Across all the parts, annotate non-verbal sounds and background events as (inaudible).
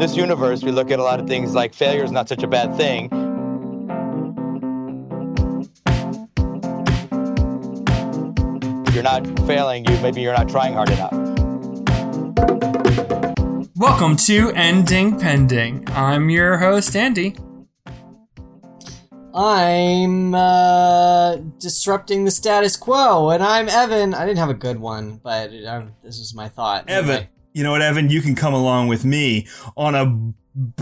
this universe, we look at a lot of things like failure is not such a bad thing. If you're not failing, you maybe you're not trying hard enough. Welcome to Ending Pending. I'm your host, Andy. I'm uh, disrupting the status quo, and I'm Evan. I didn't have a good one, but uh, this is my thought. Evan, Anyway. You know what, Evan? You can come along with me on a b-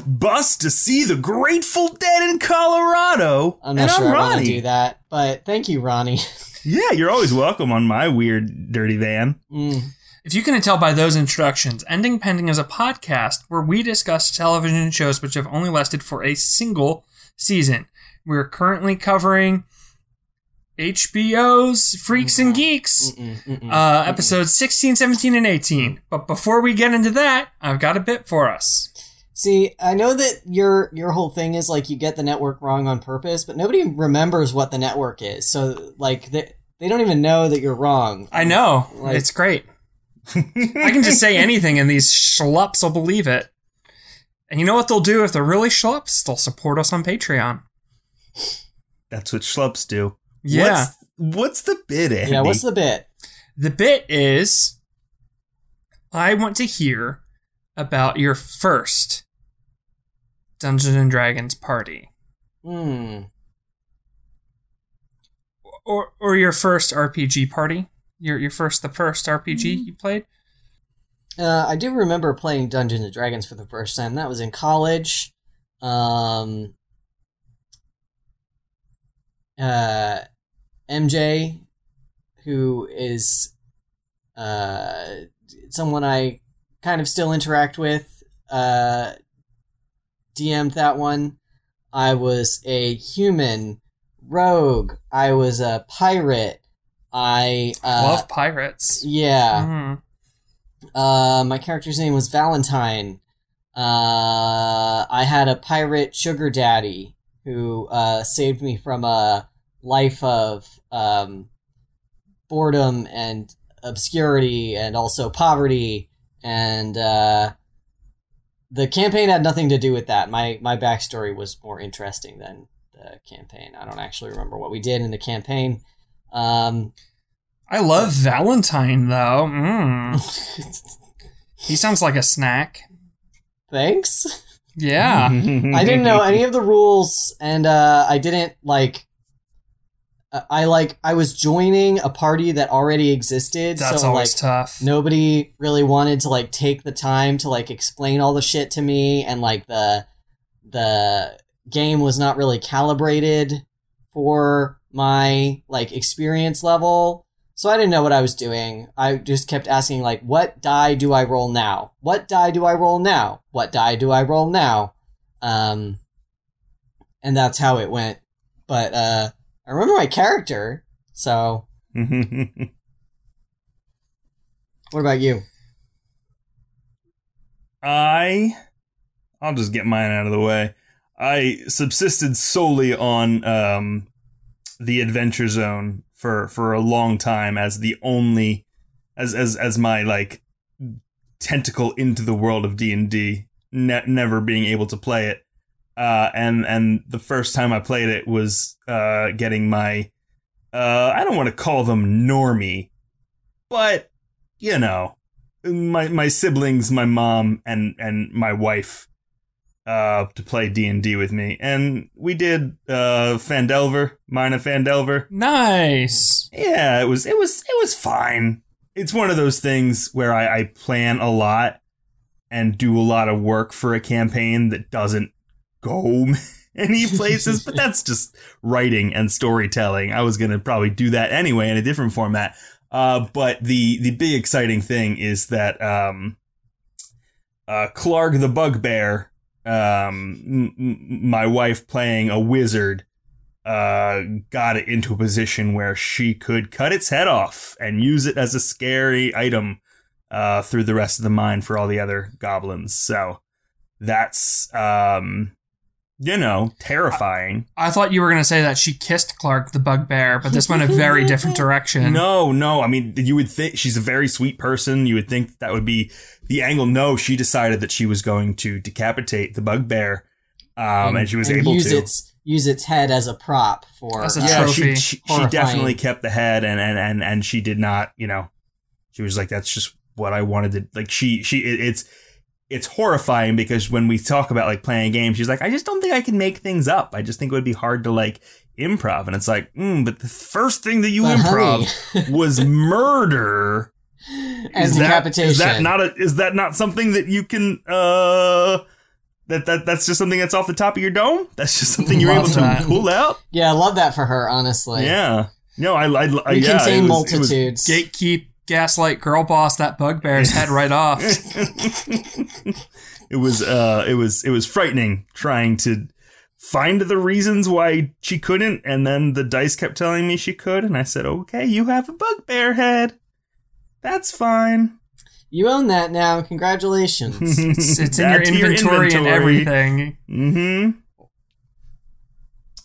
bus to see the Grateful Dead in Colorado. I'm not and sure I'm I want to do that, but thank you, Ronnie. (laughs) Yeah, you're always welcome on my weird, dirty van. Mm. If you can tell by those introductions, Ending Pending is a podcast where we discuss television shows which have only lasted for a single season. We're currently covering HBO's Freaks and Geeks, Mm-mm, mm-mm, uh, mm-mm. episodes 16, 17, and 18. But before we get into that, I've got a bit for us. See, I know that your your whole thing is like you get the network wrong on purpose, but nobody remembers what the network is. So like they they don't even know that you're wrong. I know. Like- it's great. (laughs) I can just say anything and these schlups will believe it. And you know what they'll do if they're really schlups? They'll support us on Patreon. That's what schlups do. Yeah. What's, what's the bid, Andy? Yeah, what's the bit? The bit is I want to hear about your first Dungeons and Dragons party. Hmm. Or or your first RPG party. Your your first the first RPG you played? Uh, I do remember playing Dungeons and Dragons for the first time. That was in college. Um, uh, MJ, who is uh, someone I kind of still interact with, uh, DM'd that one. I was a human rogue. I was a pirate. I uh, Love pirates. yeah. Mhm. Uh, my character's name was Valentine. Uh, I had a pirate sugar daddy who uh, saved me from a life of um, boredom and obscurity and also poverty. And uh, the campaign had nothing to do with that. My my backstory was more interesting than the campaign. I don't actually remember what we did in the campaign. Um, I love Valentine though. Mm. (laughs) He sounds like a snack. thanks. Yeah. I didn't know any of the rules, and uh, I didn't like. uh, I like I was joining a party that already existed, That's so always like tough. nobody really wanted to like take the time to like explain all the shit to me, and like the the game was not really calibrated for my like experience level. So I didn't know what I was doing. I just kept asking like what die do I roll now? What die do I roll now? What die do I roll now? Um and that's how it went. But uh I remember my character. So (laughs) what about you? I I'll just get mine out of the way. I subsisted solely on um, the Adventure Zone for for a long time as the only as as as my like tentacle into the world of D and D. Ne- never being able to play it, uh, and and the first time I played it was uh, getting my uh, I don't want to call them normie, but you know my my siblings, my mom, and and my wife uh, to play D and D with me, and we did uh, Phandelver, Mina Phandelver. Nice. Yeah, it was it was it was fine. It's one of those things where I, I plan a lot and do a lot of work for a campaign that doesn't go (laughs) any places, but that's just writing and storytelling. I was gonna probably do that anyway in a different format. Uh, but the the big exciting thing is that um, uh, Klarg the Bugbear, um, m- m- my wife playing a wizard, uh, got it into a position where she could cut its head off and use it as a scary item uh, through the rest of the mine for all the other goblins. So that's um, you know, terrifying. I thought you were going to say that she kissed Klarg the bugbear, but this went a very different (laughs) direction. No, no. I mean, you would think she's a very sweet person. You would think that would be the angle. No, she decided that she was going to decapitate the bugbear, um, and, she was able use to. its use its head as a prop for As a uh, yeah, trophy. she, she, she definitely kept the head, and, and and and she did not. You know, she was like, "That's just what I wanted to." Like she she it, it's it's horrifying because when we talk about like playing a game, she's like, "I just don't think I can make things up. I just think it would be hard to like improv." And it's like, mm, but the first thing that you But improv (laughs) was murder. and is that, decapitation. is that not a is that not something that you can uh that, that that's just something that's off the top of your dome? That's just something you're Love able to that. pull out? yeah, I love that for her. Honestly, Yeah. No, I I, I we yeah, contain it was- it was- multitudes. Gatekeep, gaslight, girl boss that bugbear's head right off. (laughs) it was uh it was it was frightening trying to find the reasons why she couldn't and then the dice kept telling me she could and I said, "Okay, you have a bugbear head. That's fine." You own that now. Congratulations. (laughs) It's, it's in your Add to inventory, and everything. Mhm.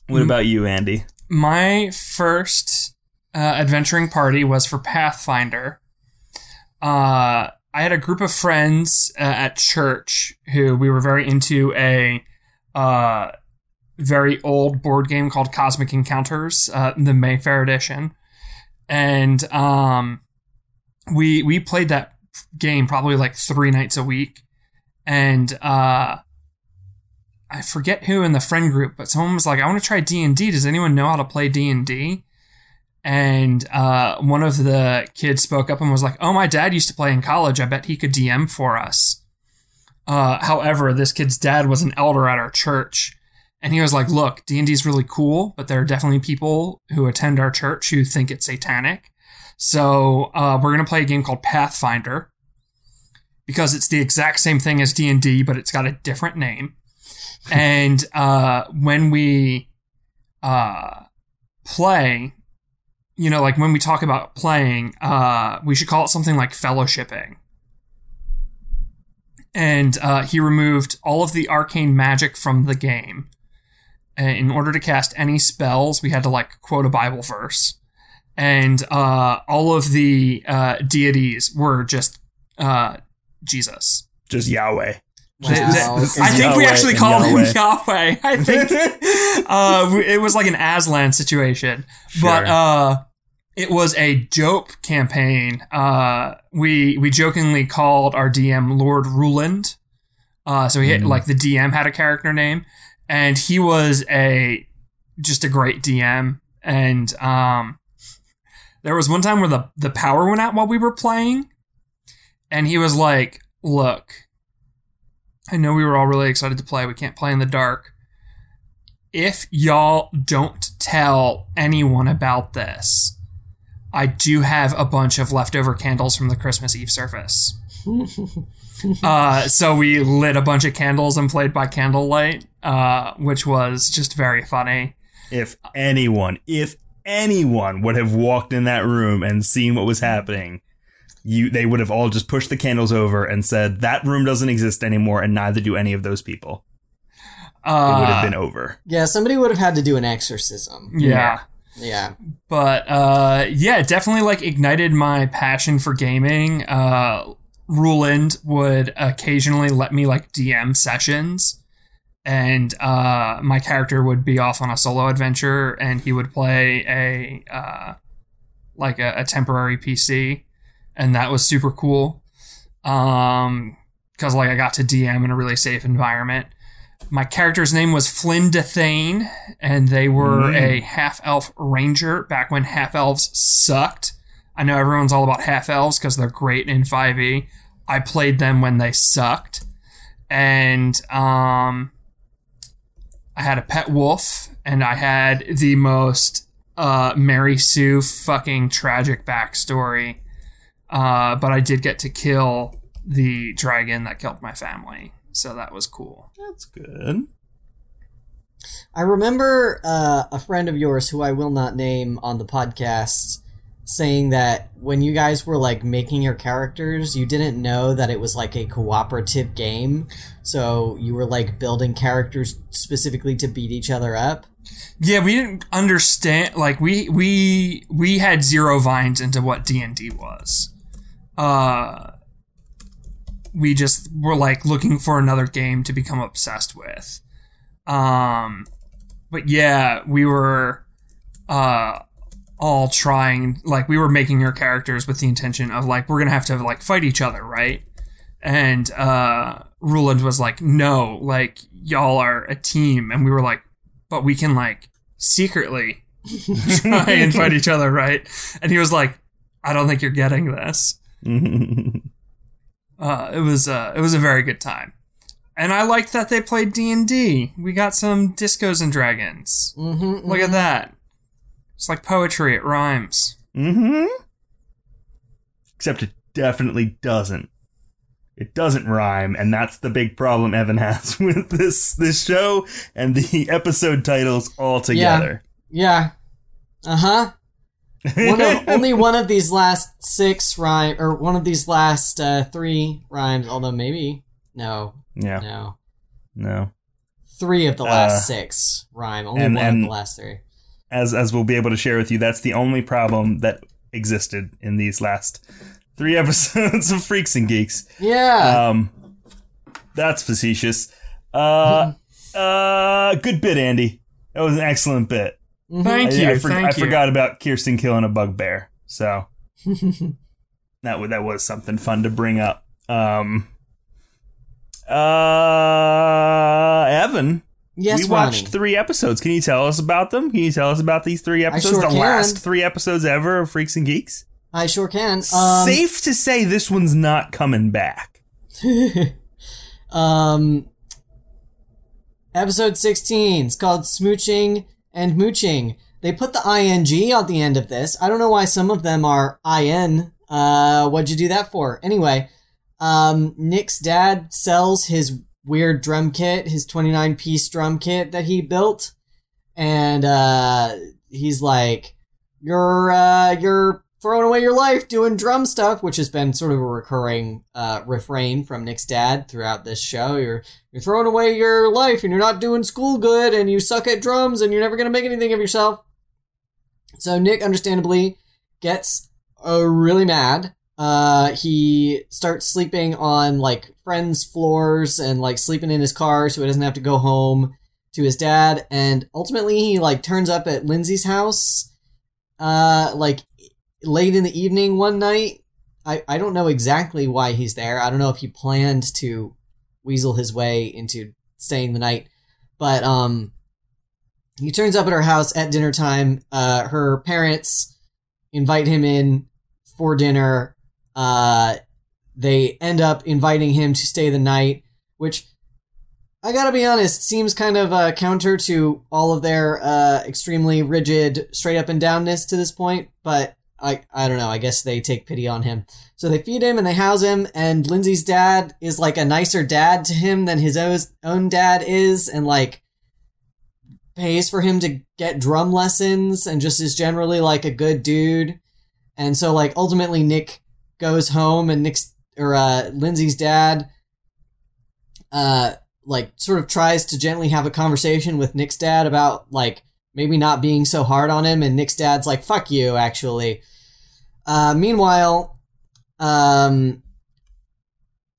What Mm. about you, Andy? My first uh, adventuring party was for Pathfinder. Uh, I had a group of friends uh, at church who we were very into a uh, very old board game called Cosmic Encounters, uh, the Mayfair edition, and um, we we played that game probably like three nights a week, and uh, I forget who in the friend group, but someone was like, "I want to try D and D. Does anyone know how to play D and D?" And uh, one of the kids spoke up and was like, "Oh, my dad used to play in college. I bet he could DM for us." Uh, however, this kid's dad was an elder at our church, and he was like, "Look, D and D is really cool, but there are definitely people who attend our church who think it's satanic. So uh, we're gonna play a game called Pathfinder." Because it's the exact same thing as D and D, but it's got a different name (laughs) and uh, when we uh, play, you know, like when we talk about playing, uh, we should call it something like fellowshipping. And uh, he removed all of the arcane magic from the game. And in order to cast any spells, we had to like quote a Bible verse. And uh, all of the uh, deities were just uh, Jesus. Just Yahweh. Wow, They- they- I think we actually and called him Yahweh. Yahweh. (laughs) I think (laughs) uh, it was like an Aslan situation, but uh, it was a joke campaign. Uh, we we jokingly called our DM Lord Ruland. Uh, so he had, Mhm. like the DM had a character name, and he was a just a great DM. And um, there was one time where the the power went out while we were playing, and he was like, "Look." I know we were all really excited to play. We can't play in the dark. If y'all don't tell anyone about this, I do have a bunch of leftover candles from the Christmas Eve service. (laughs) uh, so we lit a bunch of candles and played by candlelight, uh, which was just very funny. if anyone, if anyone would have walked in that room and seen what was happening, you they would have all just pushed the candles over and said that room doesn't exist anymore, and neither do any of those people. It Uh, would have been over. yeah, somebody would have had to do an exorcism. yeah. Yeah. but uh yeah it definitely like ignited my passion for gaming uh ruland would occasionally let me like dm sessions and uh my character would be off on a solo adventure and he would play a uh like a, a temporary pc and that was super cool um because like i got to dm in a really safe environment my character's name was Flynn Dethane, and they were Mm. a half elf ranger back when half elves sucked. I know everyone's all about half elves because they're great in 5e. I played them when they sucked. And um, I had a pet wolf, and I had the most uh, Mary Sue fucking tragic backstory. Uh, but I did get to kill the dragon that killed my family. So that was cool. That's good. I remember uh, a friend of yours who I will not name on the podcast saying that when you guys were like making your characters, you didn't know that it was like a cooperative game. So you were like building characters specifically to beat each other up. Yeah, we didn't understand. Like we we we had zero vines into what D and D was. Uh, we just were like looking for another game to become obsessed with. Um, but yeah, we were uh all trying like we were making our characters with the intention of like we're gonna have to like fight each other, right? And uh Ruland was like, no, like y'all are a team, and we were like, but we can like secretly (laughs) try and fight each other, right? And he was like, I don't think you're getting this. (laughs) Uh, it was uh, it was a very good time, and I liked that they played D and D. We got some discos and dragons. Mm-hmm, Look at that! It's like poetry. It rhymes. mm-hmm. Except it definitely doesn't. It doesn't rhyme, and that's the big problem Evan (laughs) has with this this show and the (laughs) episode titles all together. Yeah. Uh huh. One of, (laughs) only one of these last six rhyme, or one of these last uh, three rhymes. Although maybe no, Yeah, no, no. three of the last Uh, six rhyme. Only and- one and- of the last three. As as we'll be able to share with you, that's the only problem that existed in these last three (laughs) episodes of Freaks and Geeks. Yeah. Um, that's facetious. Uh, uh, good bit, Andy. That was an excellent bit. Mhm. Thank I, you. I, for- thank I you. forgot about Kirsten killing a bugbear, so (laughs) that that was something fun to bring up. Um, uh, Evan, yes, we watched Ronnie. three episodes. Can you tell us about them? Can you tell us about these three episodes? sure the can. last three episodes ever of Freaks and Geeks. I sure can. Um, Safe to say this one's not coming back. (laughs) um, episode 16. It's called Smooching and Mooching. They put the ing on the end of this. I don't know why some of them are in. Uh, what'd you do that for? Anyway, um, Nick's dad sells his weird drum kit, his 29 piece drum kit that he built. And, uh, he's like, you're, uh, you're throwing away your life doing drum stuff, which has been sort of a recurring, uh, refrain from Nick's dad throughout this show. You're, you're throwing away your life and you're not doing school good and you suck at drums and you're never going to make anything of yourself. So Nick, understandably, gets uh, really mad. Uh, he starts sleeping on like friends' floors and like sleeping in his car so he doesn't have to go home to his dad. And ultimately, he like turns up at Lindsay's house, uh, like late in the evening one night. I, I don't know exactly why he's there. I don't know if he planned to weasel his way into staying the night, but um, he turns up at her house at dinner time. Uh, her parents invite him in for dinner. Uh, they end up inviting him to stay the night, which I gotta be honest, seems kind of uh, counter to all of their uh, extremely rigid straight up and downness to this point. But I, I don't know. I guess they take pity on him. So they feed him and they house him. And Lindsay's dad is like a nicer dad to him than his own- dad is, and like pays for him to get drum lessons and just is generally like a good dude. And so like ultimately Nick goes home and Nick's or uh Lindsay's dad uh like sort of tries to gently have a conversation with Nick's dad about like maybe not being so hard on him and Nick's dad's like fuck you actually. Uh meanwhile um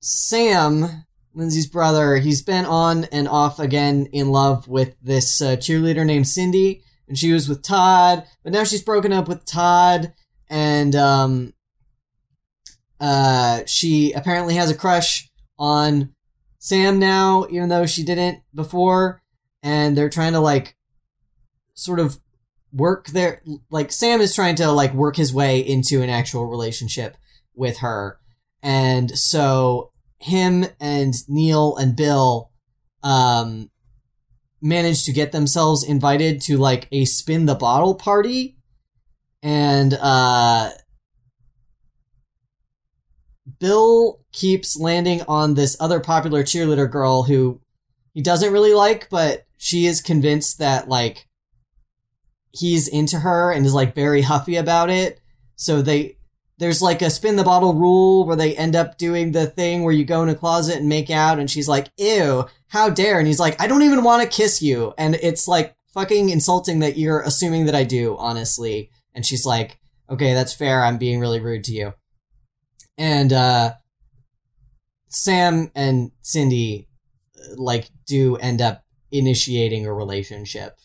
Sam Lindsay's brother, he's been on and off again in love with this uh, cheerleader named Cindy, and she was with Todd, but now she's broken up with Todd, and um, uh, she apparently has a crush on Sam now, even though she didn't before, and they're trying to like sort of work their like Sam is trying to like work his way into an actual relationship with her, and so him and Neil and Bill um managed to get themselves invited to like a spin the bottle party. And uh Bill keeps landing on this other popular cheerleader girl who he doesn't really like but she is convinced that like he's into her and is like very huffy about it So they there's like a spin the bottle rule where they end up doing the thing where you go in a closet and make out and she's like, "Ew, how dare." And he's like, "I don't even want to kiss you." And it's like fucking insulting that you're assuming that I do, honestly. And she's like, "Okay, that's fair. I'm being really rude to you." And uh Sam and Cindy like do end up initiating a relationship.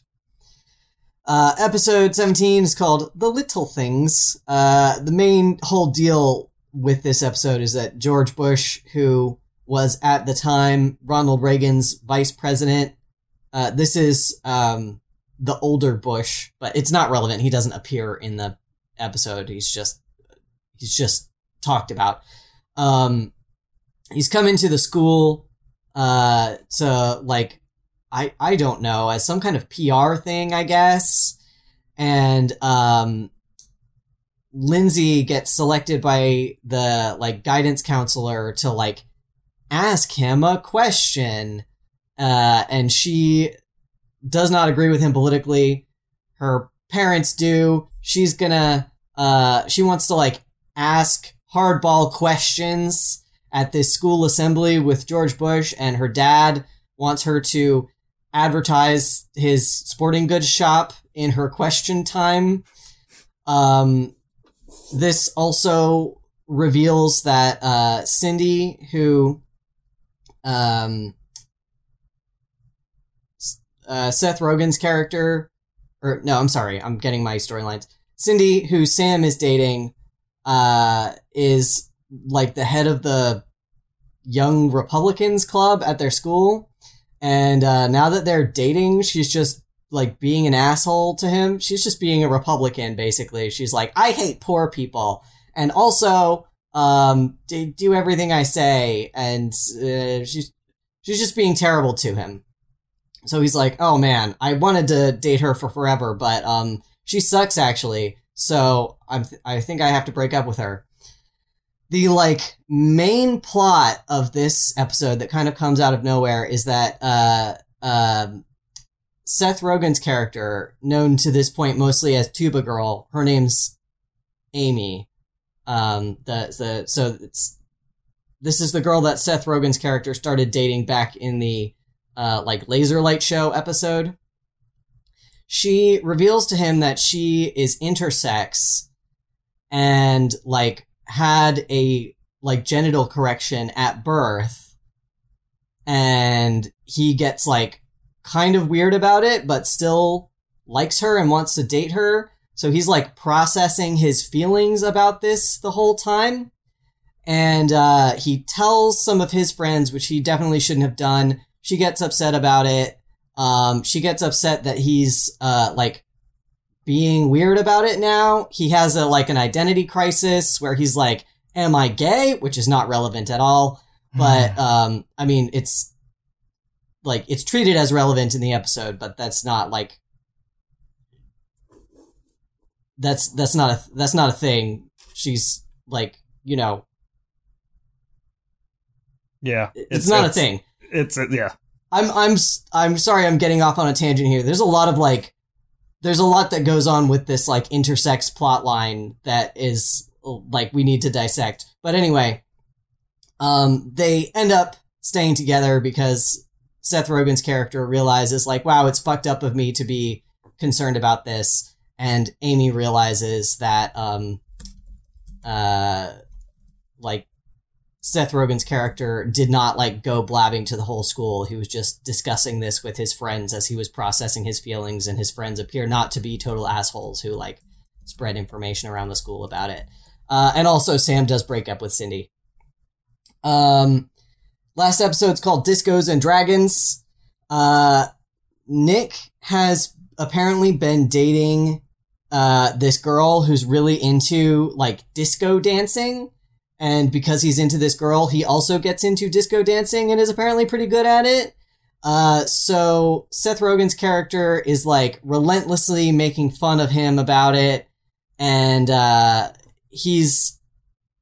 Uh, episode 17 is called The Little Things. Uh, the main whole deal with this episode is that George Bush, who was at the time Ronald Reagan's vice president, uh, this is um, the older Bush, but it's not relevant. He doesn't appear in the episode. He's just he's just talked about. Um, he's come into the school uh, to like I I don't know as some kind of PR thing, I guess. And um, Lindsay gets selected by the like guidance counselor to like ask him a question, uh, and she does not agree with him politically. Her parents do. She's gonna uh, she wants to like ask hardball questions at this school assembly with George Bush, and her dad wants her to advertise his sporting goods shop in her question time. Um, this also reveals that uh, Cindy, who um, uh, Seth Rogen's character, or no, I'm sorry, I'm getting my storylines. Cindy, who Sam is dating, uh, is like the head of the Young Republicans Club at their school. And uh, now that they're dating, she's just like being an asshole to him. She's just being a Republican, basically. She's like, I hate poor people. And also, um, do everything I say. And uh, she's, she's just being terrible to him. So he's like, oh man, I wanted to date her for forever, but um, she sucks actually. So I'm th- I think I have to break up with her the like main plot of this episode that kind of comes out of nowhere is that uh, uh, Seth Rogen's character, known to this point mostly as Tuba Girl, her name's Amy. Um, the the so it's this is the girl that Seth Rogen's character started dating back in the uh, like laser light show episode. She reveals to him that she is intersex and like had a like genital correction at birth and he gets like kind of weird about it but still likes her and wants to date her. So he's like processing his feelings about this the whole time. And uh, he tells some of his friends which he definitely shouldn't have done. She gets upset about it. Um, she gets upset that he's uh, like being weird about it now. He has a like an identity crisis where he's like, "Am I gay?" which is not relevant at all. But (sighs) um, I mean, it's like it's treated as relevant in the episode, but that's not like that's that's not a that's not a thing. She's like, you know, Yeah, it's, not a thing. It's a, yeah. I'm I'm I'm sorry I'm getting off on a tangent here. There's a lot of like there's a lot that goes on with this like intersex plot line that is like we need to dissect. But anyway, um they end up staying together because Seth Rogen's character realizes like wow, it's fucked up of me to be concerned about this and Amy realizes that um uh like Seth Rogen's character did not like go blabbing to the whole school. He was just discussing this with his friends as he was processing his feelings, and his friends appear not to be total assholes who like spread information around the school about it. Uh, and also, Sam does break up with Cindy. Um, last episode's called Discos and Dragons. Uh, Nick has apparently been dating uh, this girl who's really into like disco dancing and because he's into this girl, he also gets into disco dancing and is apparently pretty good at it. Uh, so Seth Rogen's character is like relentlessly making fun of him about it, and uh, he's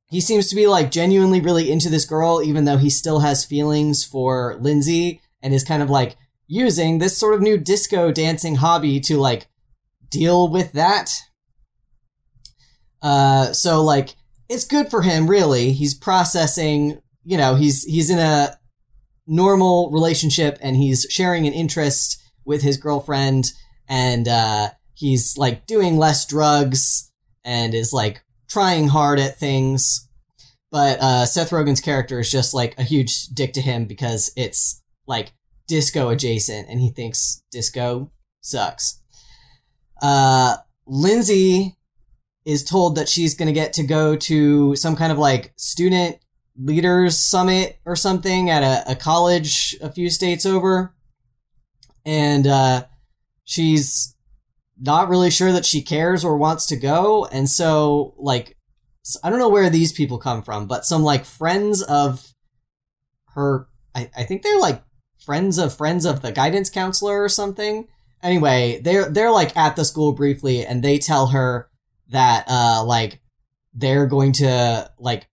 he seems to be like genuinely really into this girl, even though he still has feelings for Lindsay, and is kind of like using this sort of new disco dancing hobby to like deal with that. Uh, so like it's good for him, really. He's processing. You know, he's he's in a normal relationship and he's sharing an interest with his girlfriend, and uh, he's like doing less drugs and is like trying hard at things. But uh, Seth Rogen's character is just like a huge dick to him because it's like disco adjacent, and he thinks disco sucks. Uh, Lindsay is told that she's going to get to go to some kind of like student leaders summit or something at a, a college a few states over. And uh, she's not really sure that she cares or wants to go. And so, like, I don't know where these people come from, but some like friends of her, I, I think they're like friends of friends of the guidance counselor or something. Anyway, they're they're like at the school briefly and they tell her that uh like they're going to like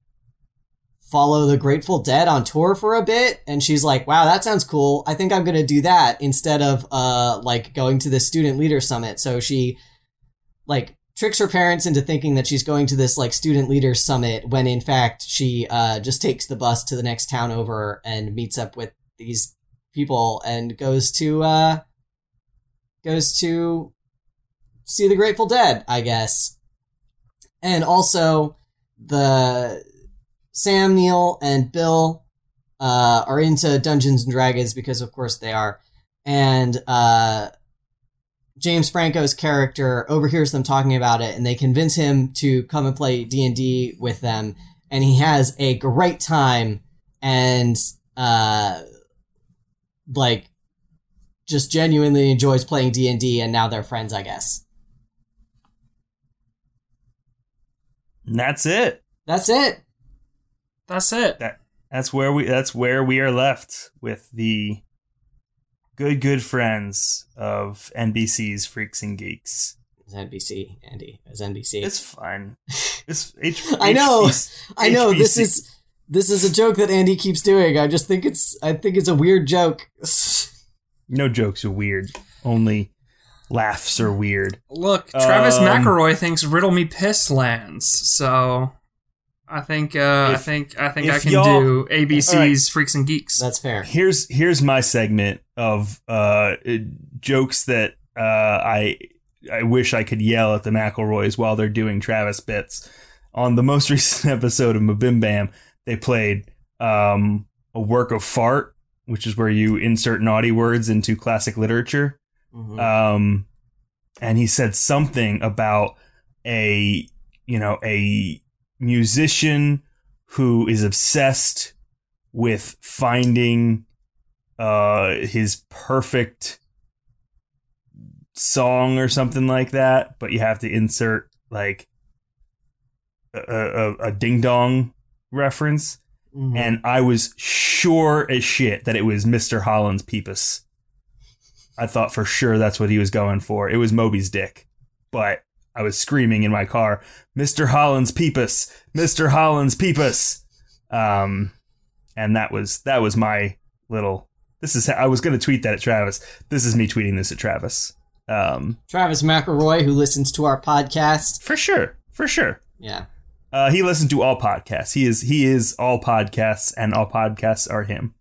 follow the Grateful Dead on tour for a bit and she's like, "Wow, that sounds cool. I think I'm going to do that instead of uh like going to the student leader summit." So she like tricks her parents into thinking that she's going to this like student leader summit when in fact she uh just takes the bus to the next town over and meets up with these people and goes to uh goes to see the Grateful Dead, I guess. And also the Sam Neil and Bill uh, are into Dungeons and Dragons because of course they are. And uh, James Franco's character overhears them talking about it and they convince him to come and play D&D with them and he has a great time and uh like just genuinely enjoys playing D&D and now they're friends, I guess. And that's it. That's it. That's it. That that's where we that's where we are left with the good good friends of NBC's Freaks and Geeks. It's NBC, Andy. It's NBC. It's fine. (laughs) It's H- I know. HBC. I know this is this is a joke that Andy keeps doing. I just think it's I think it's a weird joke. (laughs) no jokes are weird. Only laughs are weird. Look, Travis Um, McElroy thinks Riddle Me Piss lands, so I think uh, I think I think I can do ABC's Alright. Freaks and Geeks. That's fair. Here's here's my segment of uh, jokes that uh, I I wish I could yell at the McElroys while they're doing Travis bits. On the most (laughs) recent episode of MBMBaM, they played um, a work of fart, which is where you insert naughty words into classic literature. Mhm. Um, and he said something about a you know a musician who is obsessed with finding uh his perfect song or something like that but you have to insert like a, a, a ding dong reference Mhm. and I was sure as shit that it was Mr. Holland's peepus. I thought for sure that's what he was going for. It was Moby's dick. But I was screaming in my car, Mr. Holland's peepus, Mr. Holland's peepus. Um and that was that was my little this is I was gonna tweet that at Travis. This is me tweeting this at Travis. Um Travis McElroy, who listens to our podcast. for sure. For sure. Yeah. Uh, he listens to all podcasts. He is he is all podcasts, and all podcasts are him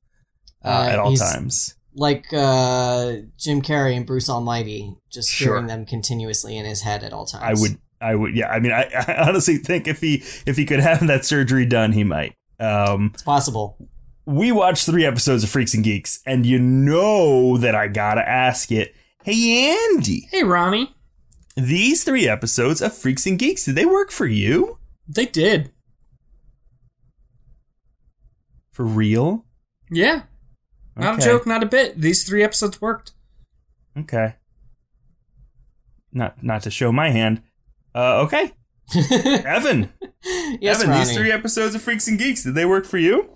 uh, Uh, at all times. Like uh, Jim Carrey and Bruce Almighty, just Sure. hearing them continuously in his head at all times. I would I would yeah. I mean, I, I honestly think if he if he could have that surgery done, he might. Um, It's possible. we watched three episodes of Freaks and Geeks, and you know that I gotta ask it. Hey Andy, Hey, Rami. these three episodes of Freaks and Geeks did they work for you They did. for real? Yeah. Not Okay. a joke, not a bit. These three episodes worked. Okay. Not not to show my hand. Uh, okay, (laughs) Evan. yes, Evan, Ronnie. these three episodes of Freaks and Geeks, did they work for you?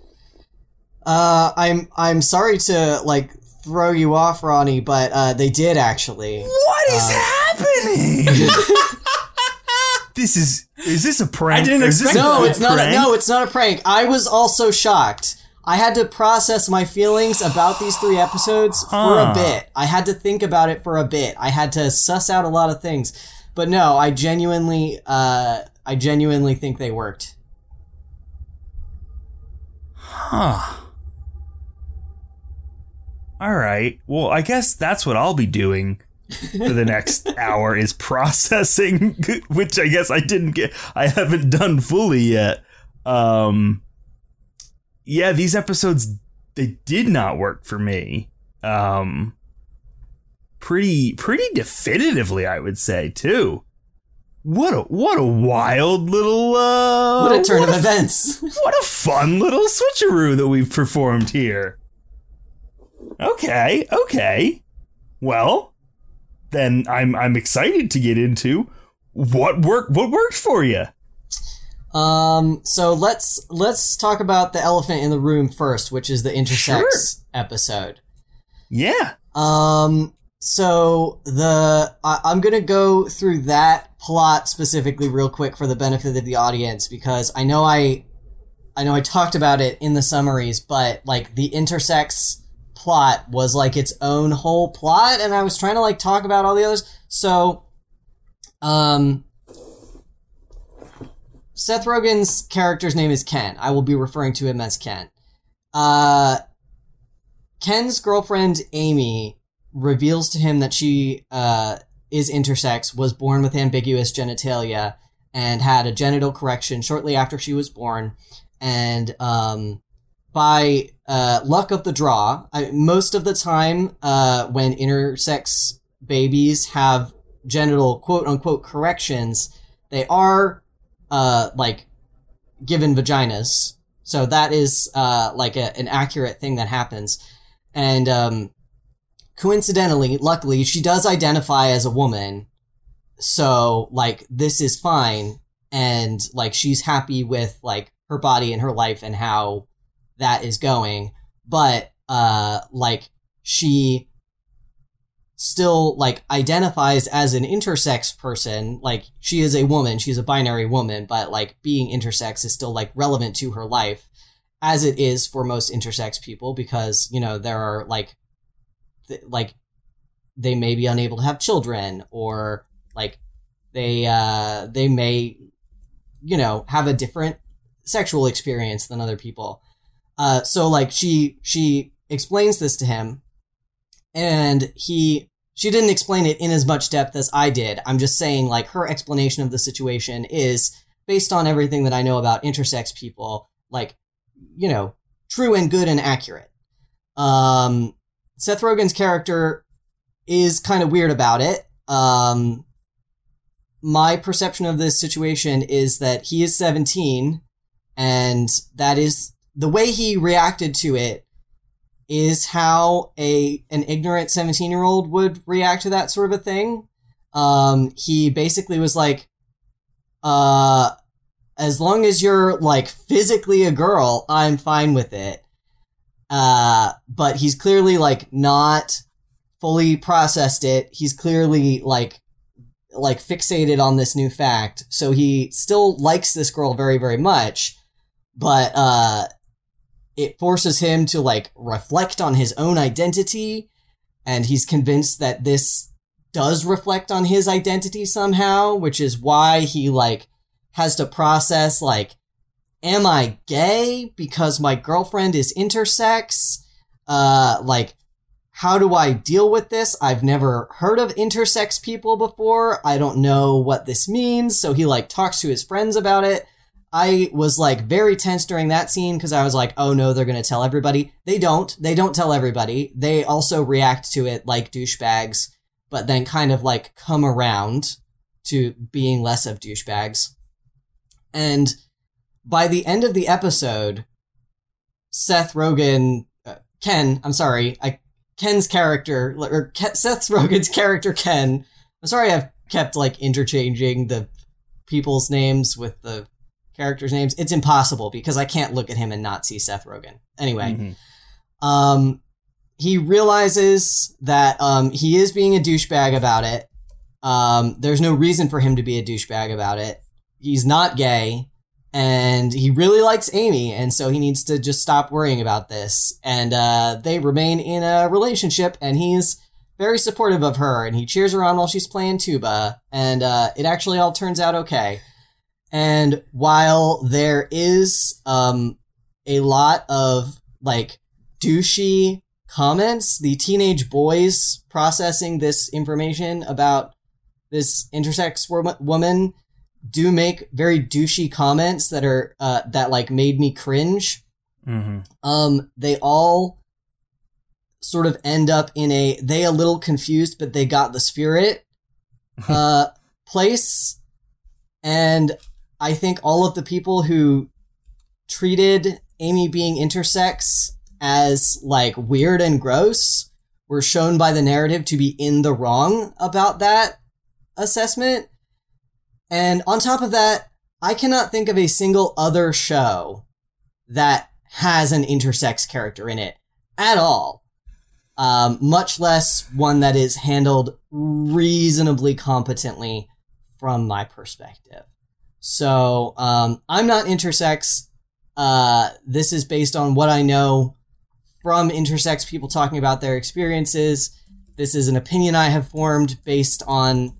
Uh, I'm I'm sorry to like throw you off, Ronnie, but uh, they did actually. What is Uh, happening? (laughs) this is is this a prank? I didn't Or is this expect No, it's not. A, prank? no, it's not a prank. I was also shocked. I had to process my feelings about these three episodes for Huh. a bit. I had to think about it for a bit. I had to suss out a lot of things. But no, I genuinely, uh, I I genuinely think they worked. Huh. All right. Well, I guess that's what I'll be doing for the next (laughs) hour is processing, (laughs) which I guess I didn't get I haven't done fully yet. Um yeah, these episodes they did not work for me. Um pretty pretty definitively, I would say, too. What a what a wild little uh What a turn what of a events. what a fun little switcheroo that we've performed here. Okay, okay. Well, then I'm I'm excited to get into what work what worked for you. Um, so let's let's talk about the elephant in the room first, which is the intersex episode. Yeah. Um, so the I, I'm gonna go through that plot specifically real quick for the benefit of the audience because I know I I know I talked about it in the summaries, but like the intersex plot was like its own whole plot, and I was trying to like talk about all the others. So, um, Seth Rogen's character's name is Ken. I will be referring to him as Ken. Uh, Ken's girlfriend Amy reveals to him that she uh, is intersex, was born with ambiguous genitalia, and had a genital correction shortly after she was born. And um, by uh, luck of the draw, I, most of the time uh, when intersex babies have genital quote unquote corrections, they are uh, like given vaginas. So that is uh, like a, an accurate thing that happens. And um, coincidentally, luckily, she does identify as a woman. So like this is fine, and like she's happy with like her body and her life and how that is going. But uh, like she still like identifies as an intersex person. Like she is a woman she's a binary woman but like being intersex is still like relevant to her life as it is for most intersex people because you know there are like th- like they may be unable to have children or like they uh they may you know have a different sexual experience than other people. Uh so like she she explains this to him and he she didn't explain it in as much depth as I did. I'm just saying like her explanation of the situation is based on everything that I know about intersex people, like you know, true and good and accurate. Um Seth Rogen's character is kind of weird about it. Um my perception of this situation is that he is 17 and that is the way he reacted to it is how a an ignorant 17 year old would react to that sort of a thing. Um he basically was like uh as long as you're like physically a girl i'm fine with it. Uh but he's clearly like not fully processed it. He's clearly like like fixated on this new fact. So he still likes this girl very very much. But uh it forces him to like reflect on his own identity and he's convinced that this does reflect on his identity somehow which is why he like has to process like am i gay because my girlfriend is intersex? Uh like how do i deal with this? I've never heard of intersex people before. I don't know what this means. So he like talks to his friends about it I was like very tense during that scene because I was like, oh no, they're going to tell everybody. They don't. They don't tell everybody. They also react to it like douchebags, but then kind of like come around to being less of douchebags. And by the end of the episode, Seth Rogen, uh, Ken, I'm sorry, I, Ken's character, or Ke- Seth Rogen's (laughs) character Ken, I'm sorry I've kept like interchanging the people's names with the characters' names. It's impossible because I can't look at him and not see Seth Rogen. Anyway, Mhm. um, he realizes that um, he is being a douchebag about it. Um, there's no reason for him to be a douchebag about it. He's not gay, and he really likes Amy, and so he needs to just stop worrying about this. And uh, they remain in a relationship, and he's very supportive of her, and he cheers her on while she's playing tuba, and uh, it actually all turns out okay. And while there is um, a lot of like douchey comments, the teenage boys processing this information about this intersex wo- woman do make very douchey comments that are uh, that like made me cringe. Mm-hmm. Um, they all sort of end up in a they a little confused, but they got the spirit (laughs) uh, place, and I think all of the people who treated Amy being intersex as like weird and gross were shown by the narrative to be in the wrong about that assessment. And on top of that, I cannot think of a single other show that has an intersex character in it at all. Um, much less one that is handled reasonably competently from my perspective. So um, I'm not intersex. Uh, this is based on what I know from intersex people talking about their experiences. This is an opinion I have formed based on,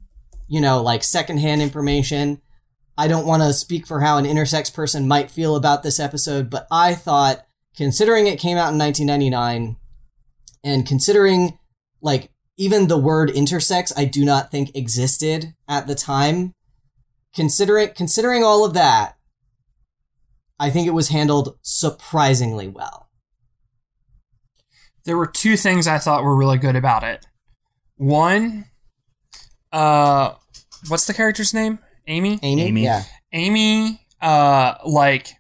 you know, like secondhand information. I don't want to speak for how an intersex person might feel about this episode, but I thought, considering it came out in 1999, and considering, like, even the word intersex, I do not think existed at the time. Considering considering all of that, I think it was handled surprisingly well. There were two things I thought were really good about it. One, uh, what's the character's name? Amy. Amy, Amy. yeah, Amy, uh, like,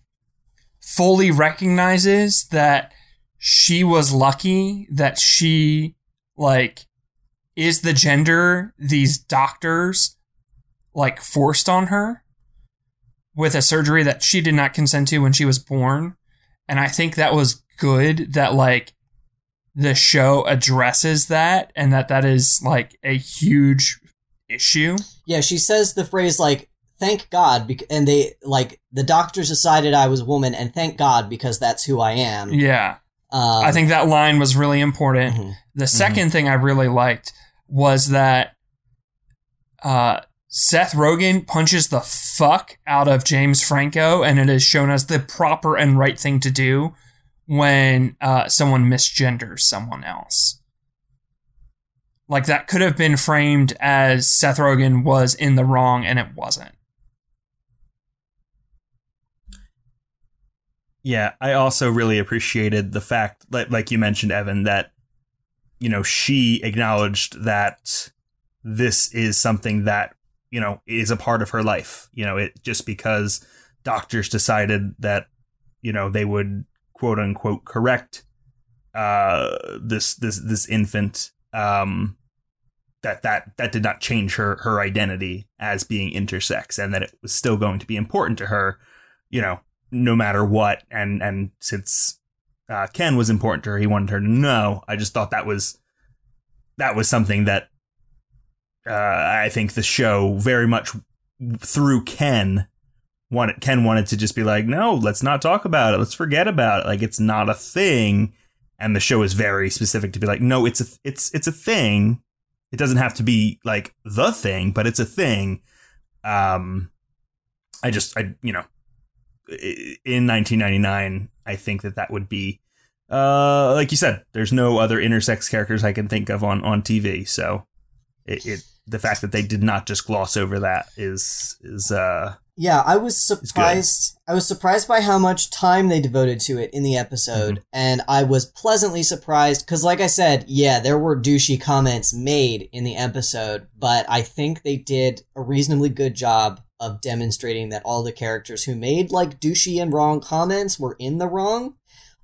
fully recognizes that she was lucky that she, like, is the gender these doctors, like, forced on her with a surgery that she did not consent to when she was born. And I think that was good that, like, the show addresses that and that that is, like, a huge issue. yeah. She says the phrase like "thank God," bec- and they like the doctors decided I was a woman, and thank God because that's who I am. Yeah. Um, I think that line was really important. mhm. The 2nd thing I really liked was that uh, Seth Rogen punches the fuck out of James Franco, and it is shown as the proper and right thing to do when uh, someone misgenders someone else. Like that could have been framed as Seth Rogen was in the wrong, and it wasn't. Yeah, I also really appreciated the fact, like, like you mentioned, Evan, that you know she acknowledged that this is something that you know is a part of her life. You know, it just because doctors decided that you know they would quote unquote correct uh, this this this infant. Um, that that that did not change her her identity as being intersex, and that it was still going to be important to her. You know, no matter what. And and since uh, Ken was important to her, he wanted her to know. I just thought that was that was something that uh, I think the show very much through Ken wanted. Ken wanted to just be like, no, let's not talk about it. Let's forget about it. Like it's not a thing. And the show is very specific to be like, no, it's a it's it's a thing. It doesn't have to be like the thing, but it's a thing. Um, I just I you know in 1999 i think that that would be uh like you said there's no other intersex characters i can think of on on tv so it, it the fact that they did not just gloss over that is is uh Yeah, I was surprised. I was surprised by how much time they devoted to it in the episode, Mm-hmm. and I was pleasantly surprised because, like I said, yeah, there were douchey comments made in the episode, but I think they did a reasonably good job of demonstrating that all the characters who made like douchey and wrong comments were in the wrong.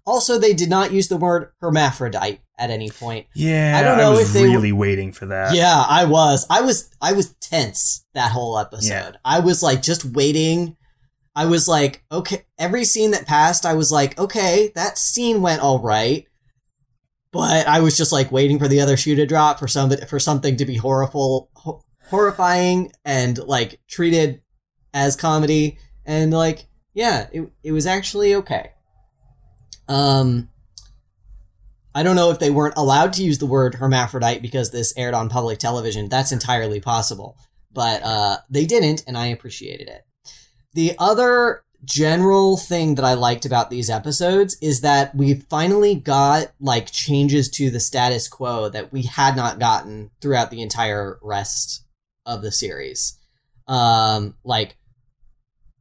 Also, they did not use the word hermaphrodite at any point. yeah I don't know was if they really waiting for that Yeah, I was. I was I was tense that whole episode. Yeah. I was like just waiting. I was like, okay, every scene that passed, I was like, okay, that scene went all right. But I was just like waiting for the other shoe to drop for some for something to be horrible ho- horrifying and like treated as comedy and like yeah, it it was actually okay. Um I don't know if they weren't allowed to use the word hermaphrodite because this aired on public television. That's entirely possible. But uh, they didn't, and I appreciated it. The other general thing that I liked about these episodes is that we finally got like changes to the status quo that we had not gotten throughout the entire rest of the series. Um, like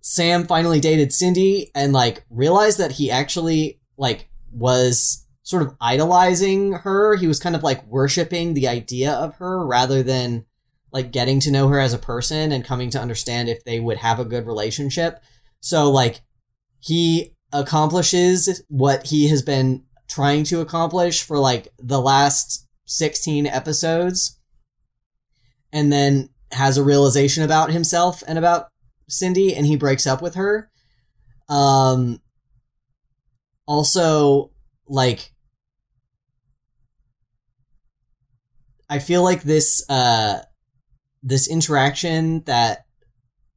Sam finally dated Cindy and like realized that he actually like was sort of idolizing her. He was kind of like worshiping the idea of her rather than like getting to know her as a person and coming to understand if they would have a good relationship. So like he accomplishes what he has been trying to accomplish for like the last 16 episodes and then has a realization about himself and about Cindy and he breaks up with her. Um also like I feel like this uh this interaction that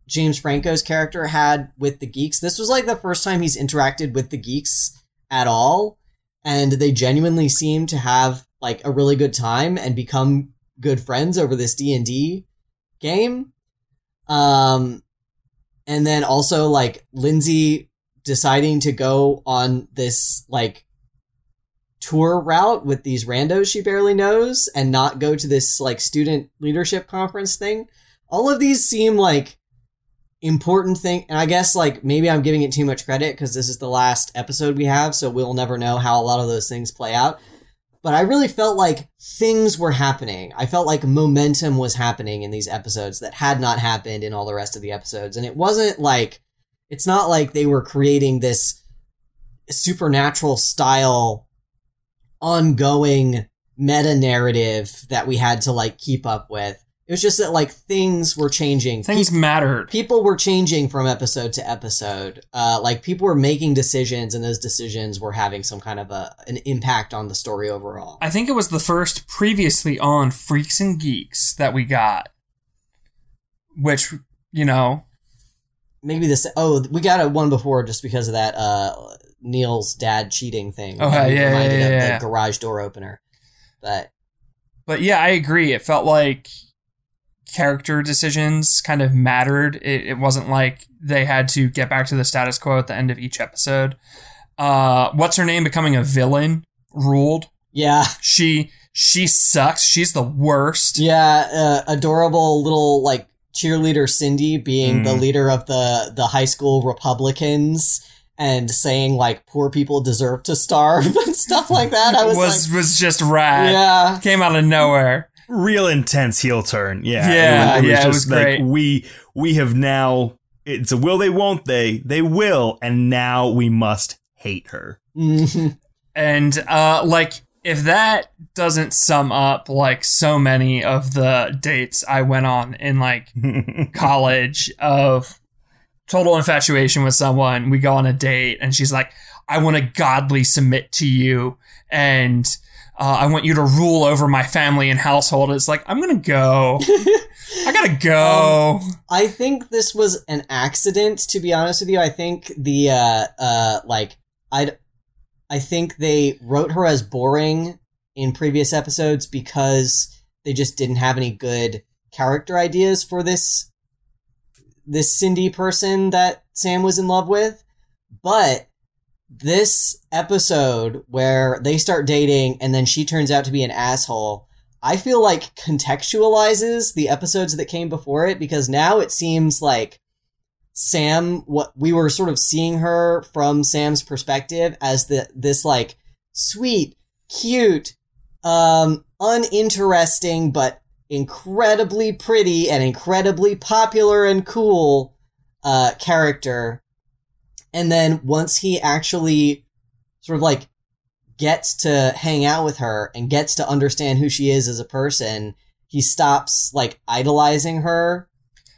James Franco's character had with the geeks. This was like the first time he's interacted with the geeks at all and they genuinely seem to have like a really good time and become good friends over this D&D game. Um and then also like Lindsay deciding to go on this like tour route with these randos she barely knows and not go to this like student leadership conference thing. All of these seem like important thing and I guess like maybe I'm giving it too much credit because this is the last episode we have so we'll never know how a lot of those things play out but I really felt like things were happening. I felt like momentum was happening in these episodes that had not happened in all the rest of the episodes. And it wasn't like, it's not like they were creating this supernatural style ongoing meta narrative that we had to like keep up with. It was just that like things were changing. Things mattered. people were changing from episode to episode. Uh, like people were making decisions, and those decisions were having some kind of a an impact on the story overall. I think it was the first previously on Freaks and Geeks that we got, which you know, Maybe this. Oh, we got a one before just because of that. Uh, Neil's dad cheating thing. Oh, yeah, yeah, reminded yeah, of yeah. the garage door opener. But but yeah, I agree. It felt like character decisions kind of mattered. It, it wasn't like they had to get back to the status quo at the end of each episode. Uh, what's her name becoming a villain ruled. yeah, She she sucks. She's the worst. yeah, uh, adorable little like cheerleader Cindy being the Mm. leader of the the high school Republicans and saying like poor people deserve to starve (laughs) and stuff like that. I was, was like, was just rad. yeah, Came out of nowhere. Real intense heel turn. Yeah. Yeah, yeah, it was just like, great. we we have now it's a will they won't they they will and now we must hate her. Mhm. And uh like if that doesn't sum up like so many of the dates I went on in like (laughs) college of total infatuation with someone, we go on a date and she's like, I want to godly submit to you and uh, I want you to rule over my family and household. It's like, I'm going to go. I got to (laughs) go. I think this was an accident, to be honest with you. I think the uh uh like I I think they wrote her as boring in previous episodes because they just didn't have any good character ideas for this this Cindy person that Sam was in love with. But this episode where they start dating and then she turns out to be an asshole, I feel like contextualizes the episodes that came before it because now it seems like Sam what we were sort of seeing her from Sam's perspective as the this like sweet, cute, um uninteresting but incredibly pretty and incredibly popular and cool uh character. And then once he actually sort of like gets to hang out with her and gets to understand who she is as a person, he stops like idolizing her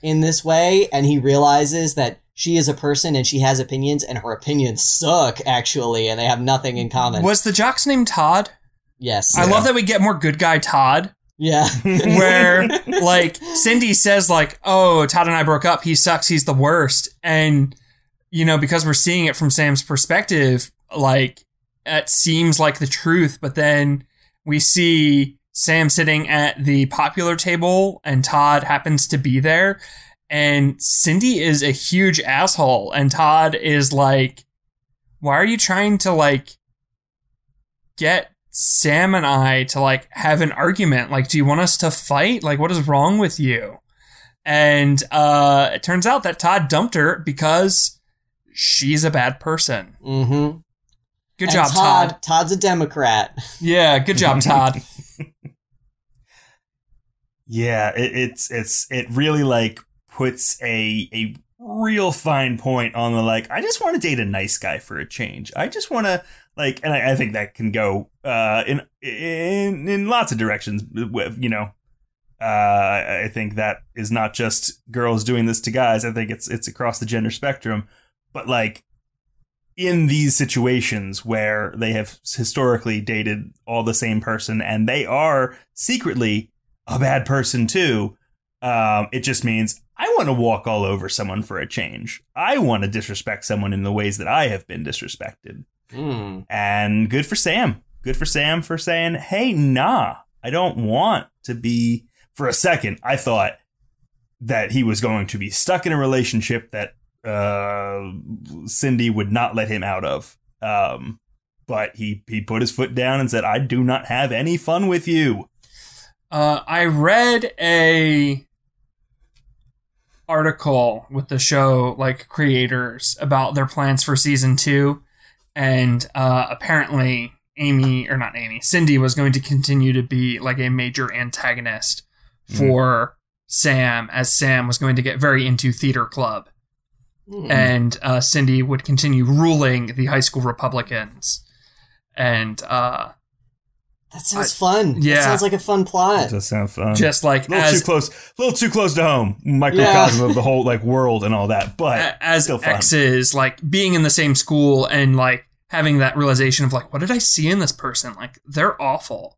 in this way and he realizes that she is a person and she has opinions and her opinions suck actually and they have nothing in common. Was the jock's name Todd? yes. I love that we get more good guy Todd. Yeah. (laughs) where (laughs) like Cindy says like, "Oh, Todd and I broke up. He sucks. He's the worst." And you know, because we're seeing it from Sam's perspective, like it seems like the truth, but then we see Sam sitting at the popular table and Todd happens to be there and Cindy is a huge asshole, and Todd is like, "Why are you trying to like get Sam and I to like have an argument? Like, do you want us to fight? Like, what is wrong with you?" And uh, it turns out that Todd dumped her because she's a bad person. Mm-hmm. Good And job, Todd. Todd. Todd's a Democrat. Yeah, good job, (laughs) Todd. Yeah, it, it's it's it really like puts a a real fine point on the like. I just want to date a nice guy for a change. I just want to like, and I, I think that can go uh, in in in lots of directions. You know, uh, I think that is not just girls doing this to guys. I think it's it's across the gender spectrum. But like in these situations where they have historically dated all the same person and they are secretly a bad person too, um, it just means I want to walk all over someone for a change. I want to disrespect someone in the ways that I have been disrespected. Mm. And good for Sam. Good for Sam for saying, hey, nah, I don't want to be. For a second, I thought that he was going to be stuck in a relationship that uh, Cindy would not let him out of. Um, but he, he put his foot down and said, I do not have any fun with you. Uh, I read a article with the show like creators about their plans for season two, and uh, apparently Amy or not Amy, Cindy was going to continue to be like a major antagonist for Sam, as Sam was going to get very into theater club, Mm. and uh, Cindy would continue ruling the high school Republicans, and uh, that sounds fun. yeah. That sounds like a fun plot. Does sound fun. just like a little as too close, a little too close to home, microcosm of the whole like world and all that. But a- as still fun. exes, like being in the same school and like having that realization of like, what did I see in this person? Like they're awful.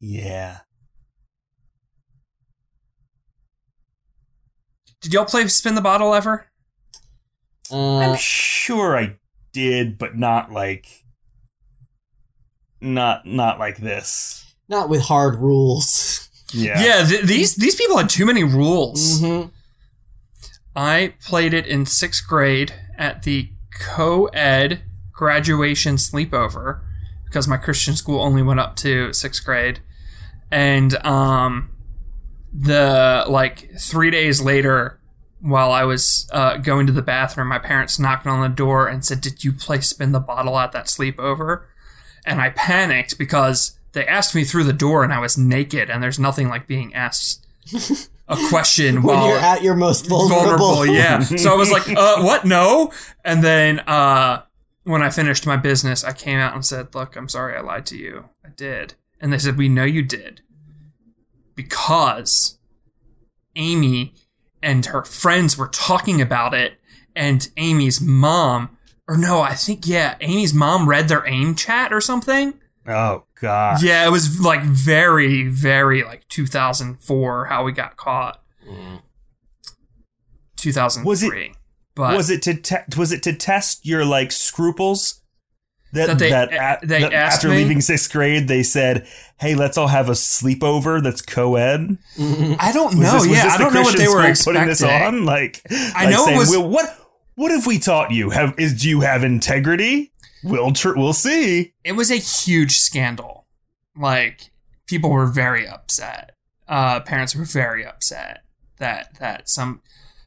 yeah, Did y'all play Spin the Bottle ever? Uh, I'm sure I did, but not like, not not like this. not with hard rules. Yeah, Yeah, th- these these people had too many rules. hmm I played it in sixth grade at the co-ed graduation sleepover because my Christian school only went up to sixth grade, and um, the like three days later, while I was uh, going to the bathroom, my parents knocked on the door and said, "Did you play spin the bottle at that sleepover?" And I panicked because they asked me through the door and I was naked, and there's nothing like being asked (laughs) a question When while you're at your most vulnerable. vulnerable. yeah. (laughs) So I was like, uh, what? No. And then uh, when I finished my business, I came out and said, look, I'm sorry I lied to you. I did. And they said, we know you did. Because Amy and her friends were talking about it, and Amy's mom, or no, I think, yeah, Amy's mom read their AIM chat or something. Oh God. Yeah, it was like very, very like 2004 how we got caught. Mm. 2003. Was it- But was it to te- was it to test your like scruples? That, That they- that, uh, a- that asked after me? leaving sixth grade, they said, "Hey, let's all have a sleepover that's co-ed." (laughs) I don't Was know. this- was yeah, this I don't know what they were putting this on. Like, I like know it saying, was- "Well, what what have we taught you? Have is do you have integrity? We'll tr- we'll see. It was a huge scandal. Like people were very upset. Uh, parents were very upset that that some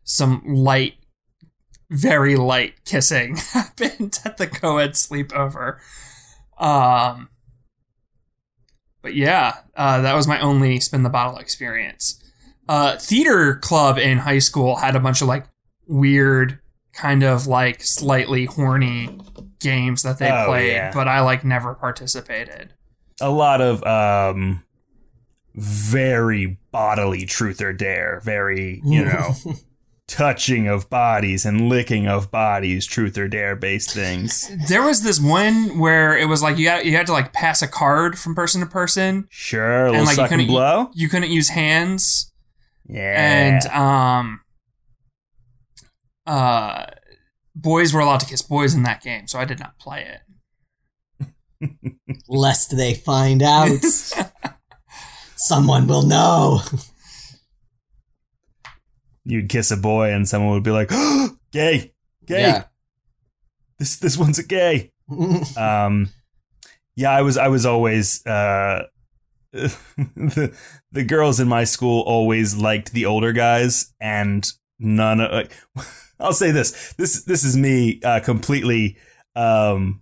some light, very light kissing (laughs) happened at the co-ed sleepover. Um, but yeah, uh, that was my only spin the bottle experience. Uh, theater club in high school had a bunch of like weird, kind of like slightly horny games that they Oh, played, yeah. but I like never participated. A lot of um, very bodily truth or dare, very you know." (laughs) touching of bodies and licking of bodies, truth or dare based things. There was this one where it was like you got you had to like pass a card from person to person. Sure, a little like, you and couldn't- blow. You couldn't use hands, Yeah, and um, uh, boys were allowed to kiss boys in that game, so I did not play it. (laughs) Lest they find out. (laughs) Someone will know. you'd kiss a boy and someone would be like, (gasps) "Gay, gay, Yeah. this this one's a gay." (laughs) um yeah i was i was always uh the the girls in my school always liked the older guys and none of like i'll say this. This this is me uh completely um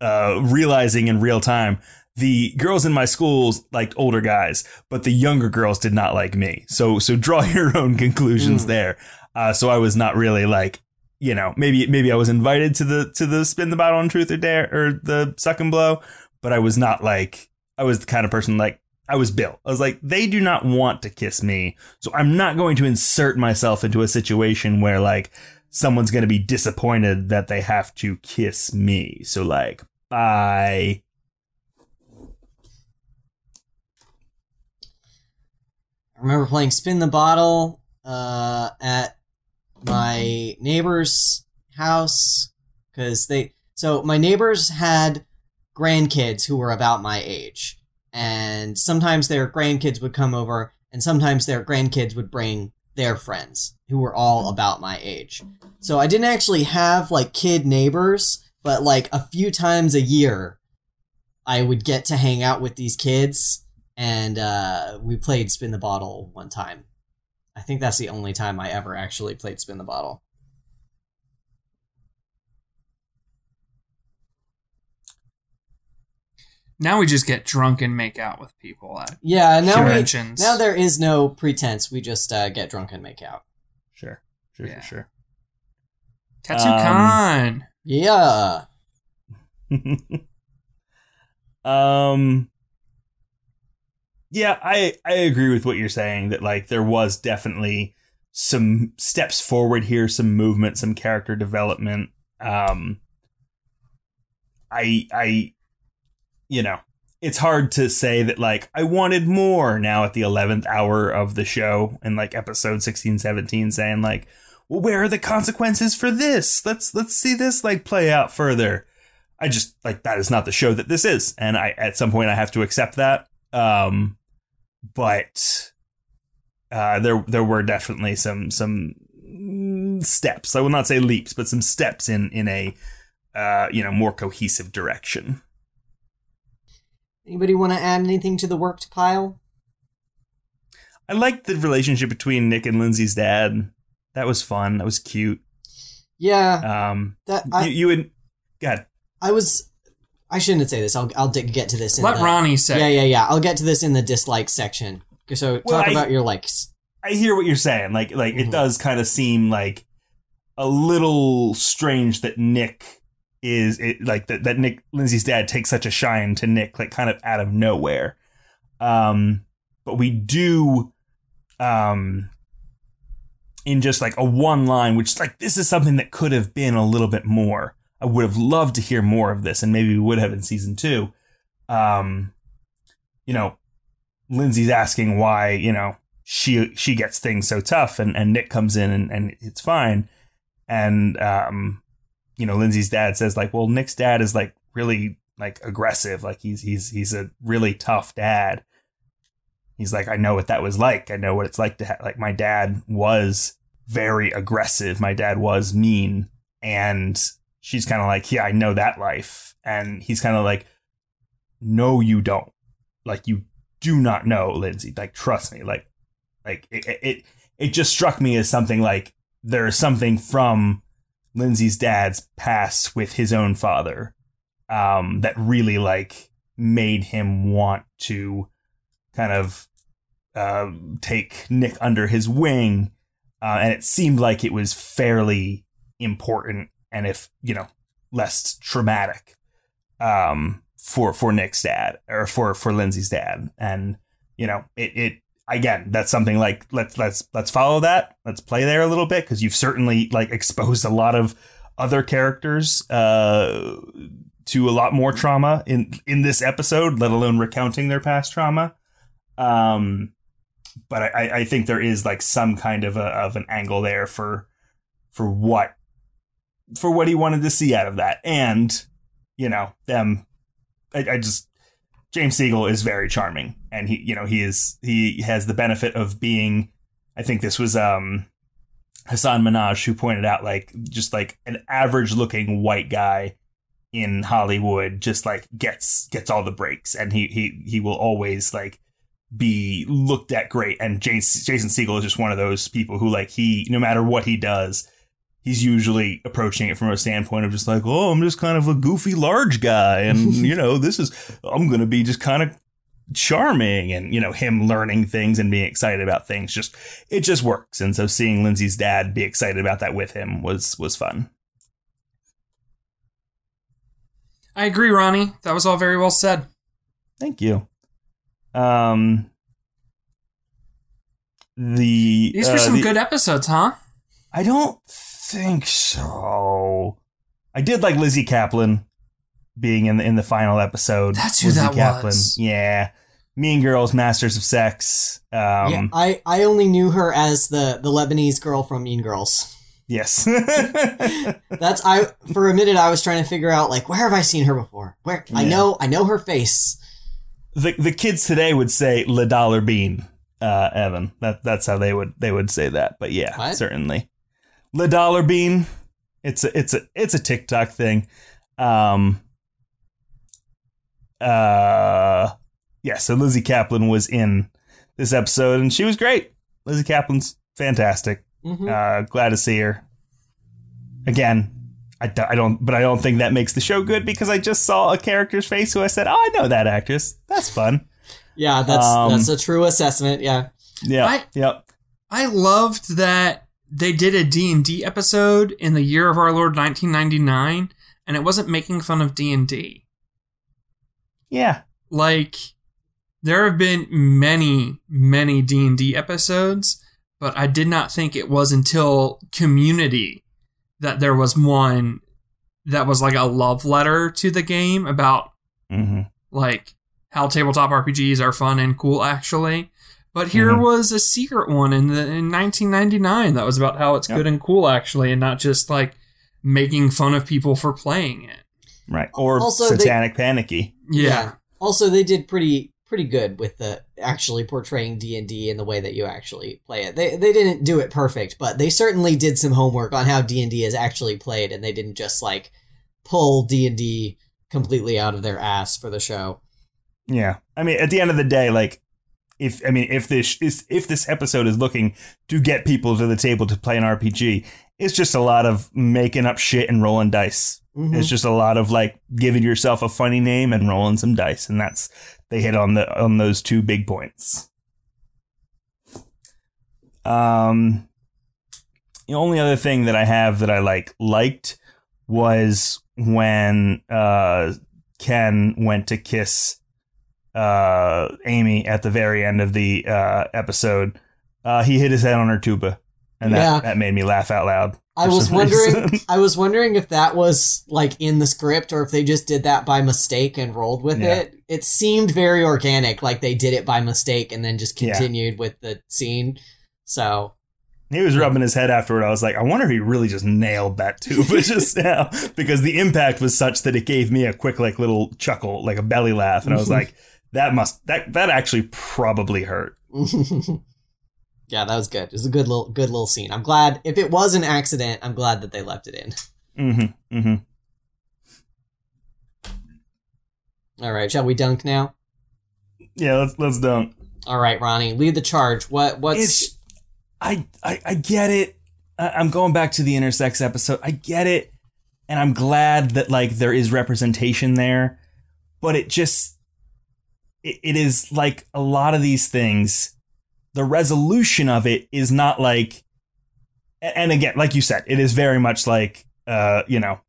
uh realizing in real time the girls in my schools liked older guys but the younger girls did not like me. So so draw (laughs) your own conclusions Mm. there. Uh so i was not really like you know, maybe maybe I was invited to the to the spin the bottle on truth or dare or the suck and blow, but I was not like I was the kind of person like I was Bill. I was like they do not want to kiss me, so I'm not going to insert myself into a situation where like someone's going to be disappointed that they have to kiss me. So like bye. I remember playing Spin the Bottle uh, at my neighbor's house because they. So my neighbors had grandkids who were about my age, and sometimes their grandkids would come over, and sometimes their grandkids would bring their friends who were all about my age. So I didn't actually have like kid neighbors, but like a few times a year, I would get to hang out with these kids and uh, we played Spin the Bottle one time. I think that's the only time I ever actually played Spin the Bottle. Now we just get drunk and make out with people at Yeah, now we, conventions. now there is no pretense. We just uh, get drunk and make out. Sure. Sure, Yeah. sure, Tattoo um, Yeah. sure. (laughs) um Yeah, I I agree with what you're saying that like there was definitely some steps forward here, some movement, some character development. Um I I you know, it's hard to say that like I wanted more now at the 11th hour of the show and like episode 16 17 saying like well where are the consequences for this? Let's let's see this like play out further. I just like that is not the show that this is and I at some point I have to accept that um but uh there there were definitely some some mm, steps. I will not say leaps but some steps in in a uh you know more cohesive direction Anybody want to add anything to the worked pile? I liked the relationship between Nick and Lindsay's dad. That was fun. That was cute. Yeah, Um, that I, you, you would, God, I was. I shouldn't say this. I'll I'll di- get to this. In Let the, Ronnie say. Yeah, yeah, yeah. I'll get to this in the dislike section. So talk Well, I- about your likes. I hear what you're saying. Like, like Mhm. it does kind of seem like a little strange that Nick is it like that that Nick Lindsay's dad takes such a shine to Nick, like kind of out of nowhere. Um, but we do, um, in just like a one line, which like this is something that could have been a little bit more. I would have loved to hear more of this, and maybe we would have in season two. Um, you know, Lindsay's asking why, you know, she she gets things so tough and, and Nick comes in and, and it's fine. And um, you know, Lindsay's dad says like, well, Nick's dad is like really like aggressive. Like he's he's he's a really tough dad. He's like, I know what that was like. I know what it's like to have like my dad was very aggressive. My dad was mean. And she's kind of like, Yeah, I know that life. And he's kind of like, No, you don't. Like you do not know, Lindsay. Like, trust me. Like, like it, it, it, just struck me as something like there is something from Lindsay's dad's past with his own father, um, that really like made him want to kind of uh, take Nick under his wing, uh, and it seemed like it was fairly important, and if you know, less traumatic. Um, for for Nick's dad or for for Lindsay's dad, and you know it it again that's something like let's let's let's follow that. Let's play there a little bit because you've certainly like exposed a lot of other characters uh to a lot more trauma in in this episode let alone recounting their past trauma. Um but I, I think there is like some kind of a of an angle there for for what for what he wanted to see out of that. And you know them I, I just James Segel is very charming, and he, you know, he is he has the benefit of being I think this was um Hasan Minhaj who pointed out like just like an average looking white guy in Hollywood just like gets gets all the breaks. And he he he will always like be looked at great. And Jason, Jason Segel is just one of those people who like he no matter what he does he's usually approaching it from a standpoint of just like oh I'm just kind of a goofy large guy and (laughs) you know this is I'm going to be just kind of charming and you know him learning things and being excited about things just it just works and so seeing Lindsay's dad be excited about that with him was was fun I agree, Ronnie. That was all very well said. Thank you. Um, the These were uh, some the- good episodes, huh? I don't think so. I did like Lizzy Caplan being in the in the final episode. That's who Lizzy that Caplan. was. Yeah, Mean Girls, Masters of Sex. Um, yeah, I, I only knew her as the, the Lebanese girl from Mean Girls. Yes. (laughs) That's I for a minute I was trying to figure out like where have I seen her before? Where I know I know her face. the the kids today would say "le dollar bean," uh, Evan. That that's how they would they would say that. But yeah, What? certainly, le dollar bean. It's a it's a it's a TikTok thing. Um. Uh. Yeah. So Lizzy Caplan was in this episode, and she was great. Lizzy Caplan's fantastic. hmm Uh, glad to see her. Again, I, do- I don't, but I don't think that makes the show good because I just saw a character's face who I said, "Oh, I know that actress. That's fun." yeah, that's um, that's a true assessment. Yeah. Yeah, I- yep. I loved that they did a D&D episode in the year of our Lord 1999 and it wasn't making fun of D&D. Yeah, Like there have been many many D&D episodes, but I did not think it was until Community that there was one that was like a love letter to the game about hmm like how tabletop RPGs are fun and cool actually. But here Mhm. was a secret one in the in 1999 that was about how it's Yep. good and cool actually and not just like making fun of people for playing it. right. Or Also, they- satanic panicky. Yeah. Also, they did pretty pretty good with the actually portraying D and D in the way that you actually play it. They they didn't do it perfect, but they certainly did some homework on how D and D is actually played, and they didn't just like pull D and D completely out of their ass for the show. Yeah, I mean, at the end of the day, like, if I mean, if this is if this episode is looking to get people to the table to play an RPG, it's just a lot of making up shit and rolling dice. Mhm. It's just a lot of like giving yourself a funny name and rolling some dice, and that's they hit on the on those two big points. Um, the only other thing that I have that I like liked was when uh Ken went to kiss uh Amy at the very end of the uh episode. Uh he hit his head on her tuba. And that, Yeah. that made me laugh out loud. I was wondering. reason. (laughs) I was wondering if that was like in the script or if they just did that by mistake and rolled with Yeah. it. It seemed very organic, like they did it by mistake and then just Yeah. continued with the scene. So He was rubbing his head afterward. I was like, I wonder if he really just nailed that tuba (laughs) just now because the impact was such that it gave me a quick, like, little chuckle, like a belly laugh, and I was (laughs) like, that must that that actually probably hurt. Yeah, that was good. It was a good little good little scene. I'm glad if it was an accident, I'm glad that they left it in. Mm-hmm. Mm-hmm. All right, shall we dunk now? Yeah, let's let's dunk. All right, Ronnie, lead the charge. What what's It's I, I I get it. I, I'm going back to the intersex episode. I get it, and I'm glad that like there is representation there, but it just it, it is like a lot of these things. The resolution of it is not like, and again, like you said, it is very much like uh you know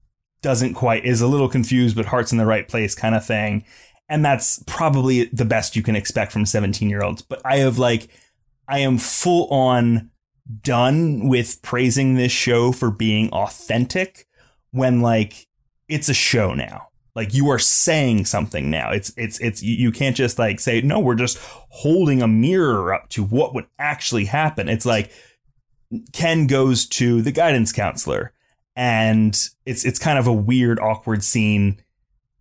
doesn't quite is a little confused, but heart's in the right place kind of thing. And that's probably the best you can expect from 17 year olds. But I have like I am full on done with praising this show for being authentic when like it's a show now. Like you are saying something now. It's it's it's you can't just like say no, we're just holding a mirror up to what would actually happen. It's like Ken goes to the guidance counselor and it's it's kind of a weird awkward scene.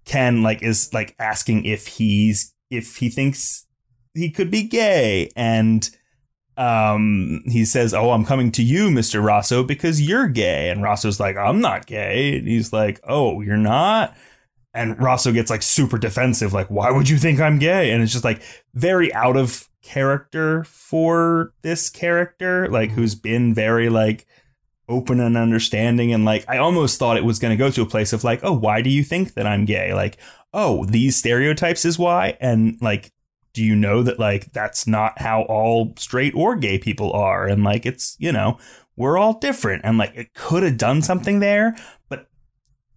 Ken like is like asking if he's if he thinks he could be gay and um, he says, "Oh, I'm coming to you, Mister Rosso, because you're gay." And Rosso's like, "I'm not gay." And he's like, "Oh, you're not." And Rosso gets like super defensive, like, "Why would you think I'm gay?" And it's just like very out of character for this character, like mm-hmm. who's been very like open and understanding and like I almost thought it was going to go to a place of like, "Oh, why do you think that I'm gay?" Like, "Oh, these stereotypes is why." And like do you know that like that's not how all straight or gay people are and like it's you know we're all different and like it could have done something there but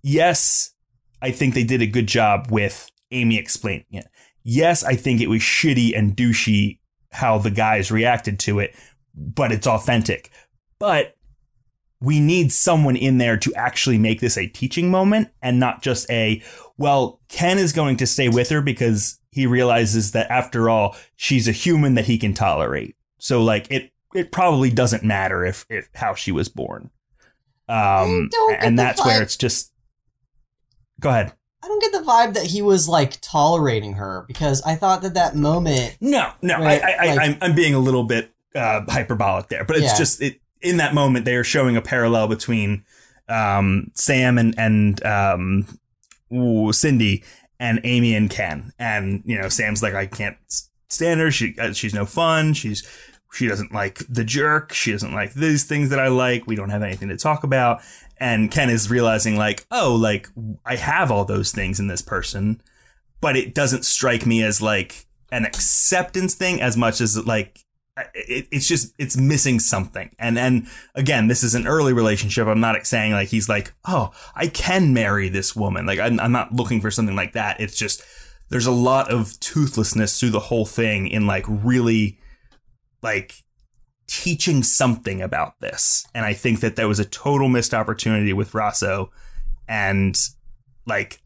yes i think they did a good job with amy explaining it yes i think it was shitty and douchey how the guys reacted to it but it's authentic but we need someone in there to actually make this a teaching moment and not just a well ken is going to stay with her because he realizes that after all, she's a human that he can tolerate. So like it it probably doesn't matter if, if how she was born. Um and that's where it's just Go ahead. I don't get the vibe that he was like tolerating her because I thought that that moment. No, no, I, I, like- I, I'm, I'm being a little bit uh, hyperbolic there, but it's Yeah. just it in that moment they are showing a parallel between um, Sam and and um, ooh, Cindy and Amy and Ken, and you know Sam's like I can't stand her. She uh, she's no fun. She's she doesn't like the jerk. She doesn't like these things that I like. We don't have anything to talk about. And Ken is realizing like oh like I have all those things in this person, but it doesn't strike me as like an acceptance thing as much as like it, it's just it's missing something. And and again this is an early relationship. I'm not saying like he's like oh i can marry this woman. Like i'm, I'm not looking for something like that. It's just there's a lot of toothlessness through the whole thing in like really like teaching something about this. And i think that there was a total missed opportunity with rosso and like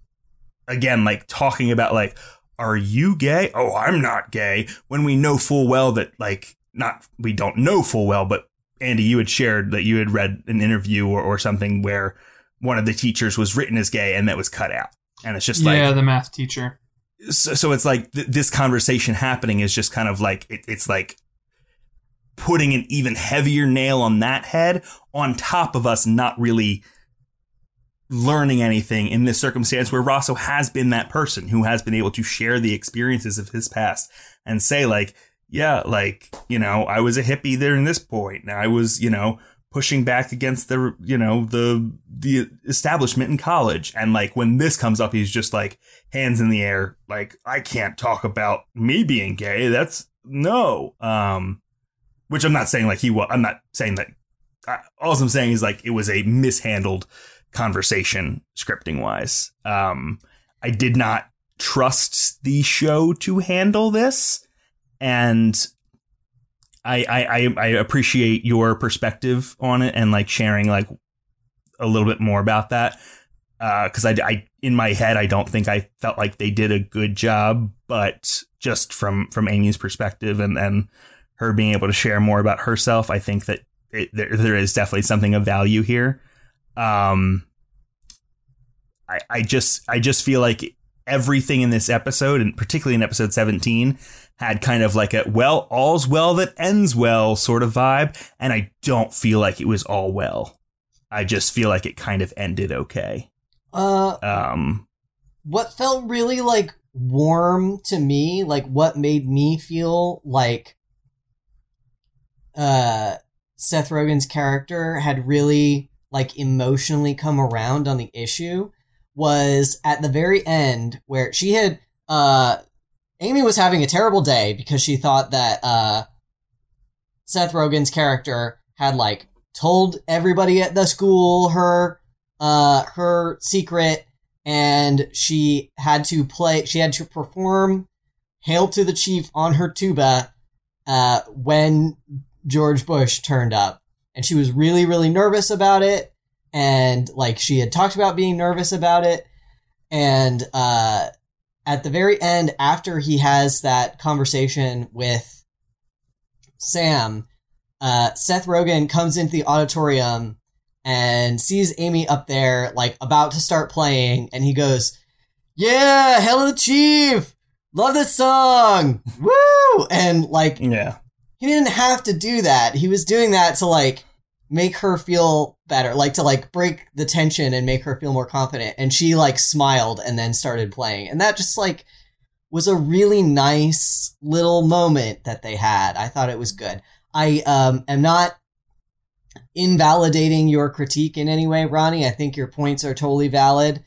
again like talking about like are you gay? Oh i'm not gay. When we know full well that like not we don't know full well but andy you had shared that you had read an interview or, or something where one of the teachers was written as gay and that was cut out. And it's just yeah, like Yeah, the math teacher. so, so it's like th- this conversation happening is just kind of like it, it's like putting an even heavier nail on that head on top of us not really learning anything in this circumstance where Rosso has been that person who has been able to share the experiences of his past and say like yeah like you know I was a hippie there in this point. And I was you know pushing back against the you know the the establishment in college. And like when this comes up he's just like hands in the air like I can't talk about me being gay. That's no. Um which I'm not saying like he was I'm not saying that I, all I'm saying is like it was a mishandled conversation scripting wise um I did not trust the show to handle this and I, I I appreciate your perspective on it and like sharing like a little bit more about that because I, I in my head I don't think I felt like they did a good job, but just from from Amy's perspective and and her being able to share more about herself, I think that it, there there is definitely something of value here. Um, I I just I just feel like everything in this episode, and particularly in episode seventeen, had kind of like a well, all's well that ends well sort of vibe, and I don't feel like it was all well. I just feel like it kind of ended okay. Uh, Um, what felt really like warm to me, like what made me feel like uh Seth Rogen's character had really like emotionally come around on the issue was at the very end where she had uh Amy was having a terrible day because she thought that uh Seth Rogen's character had like told everybody at the school her uh her secret and she had to play she had to perform hail to the chief on her tuba uh when george bush turned up. And she was really really nervous about it. And like she had talked about being nervous about it. And uh at the very end after he has that conversation with sam uh seth rogen comes into the auditorium and sees Amy up there, like about to start playing, and he goes, "Yeah, Hail to the Chief, love this song, woo!" And like yeah, he didn't have to do that. He was doing that to like make her feel better, like to like break the tension and make her feel more confident. And she like smiled and then started playing. And that just like was a really nice little moment that they had. I thought it was good. I um am not invalidating your critique in any way, Ronnie. I think your points are totally valid.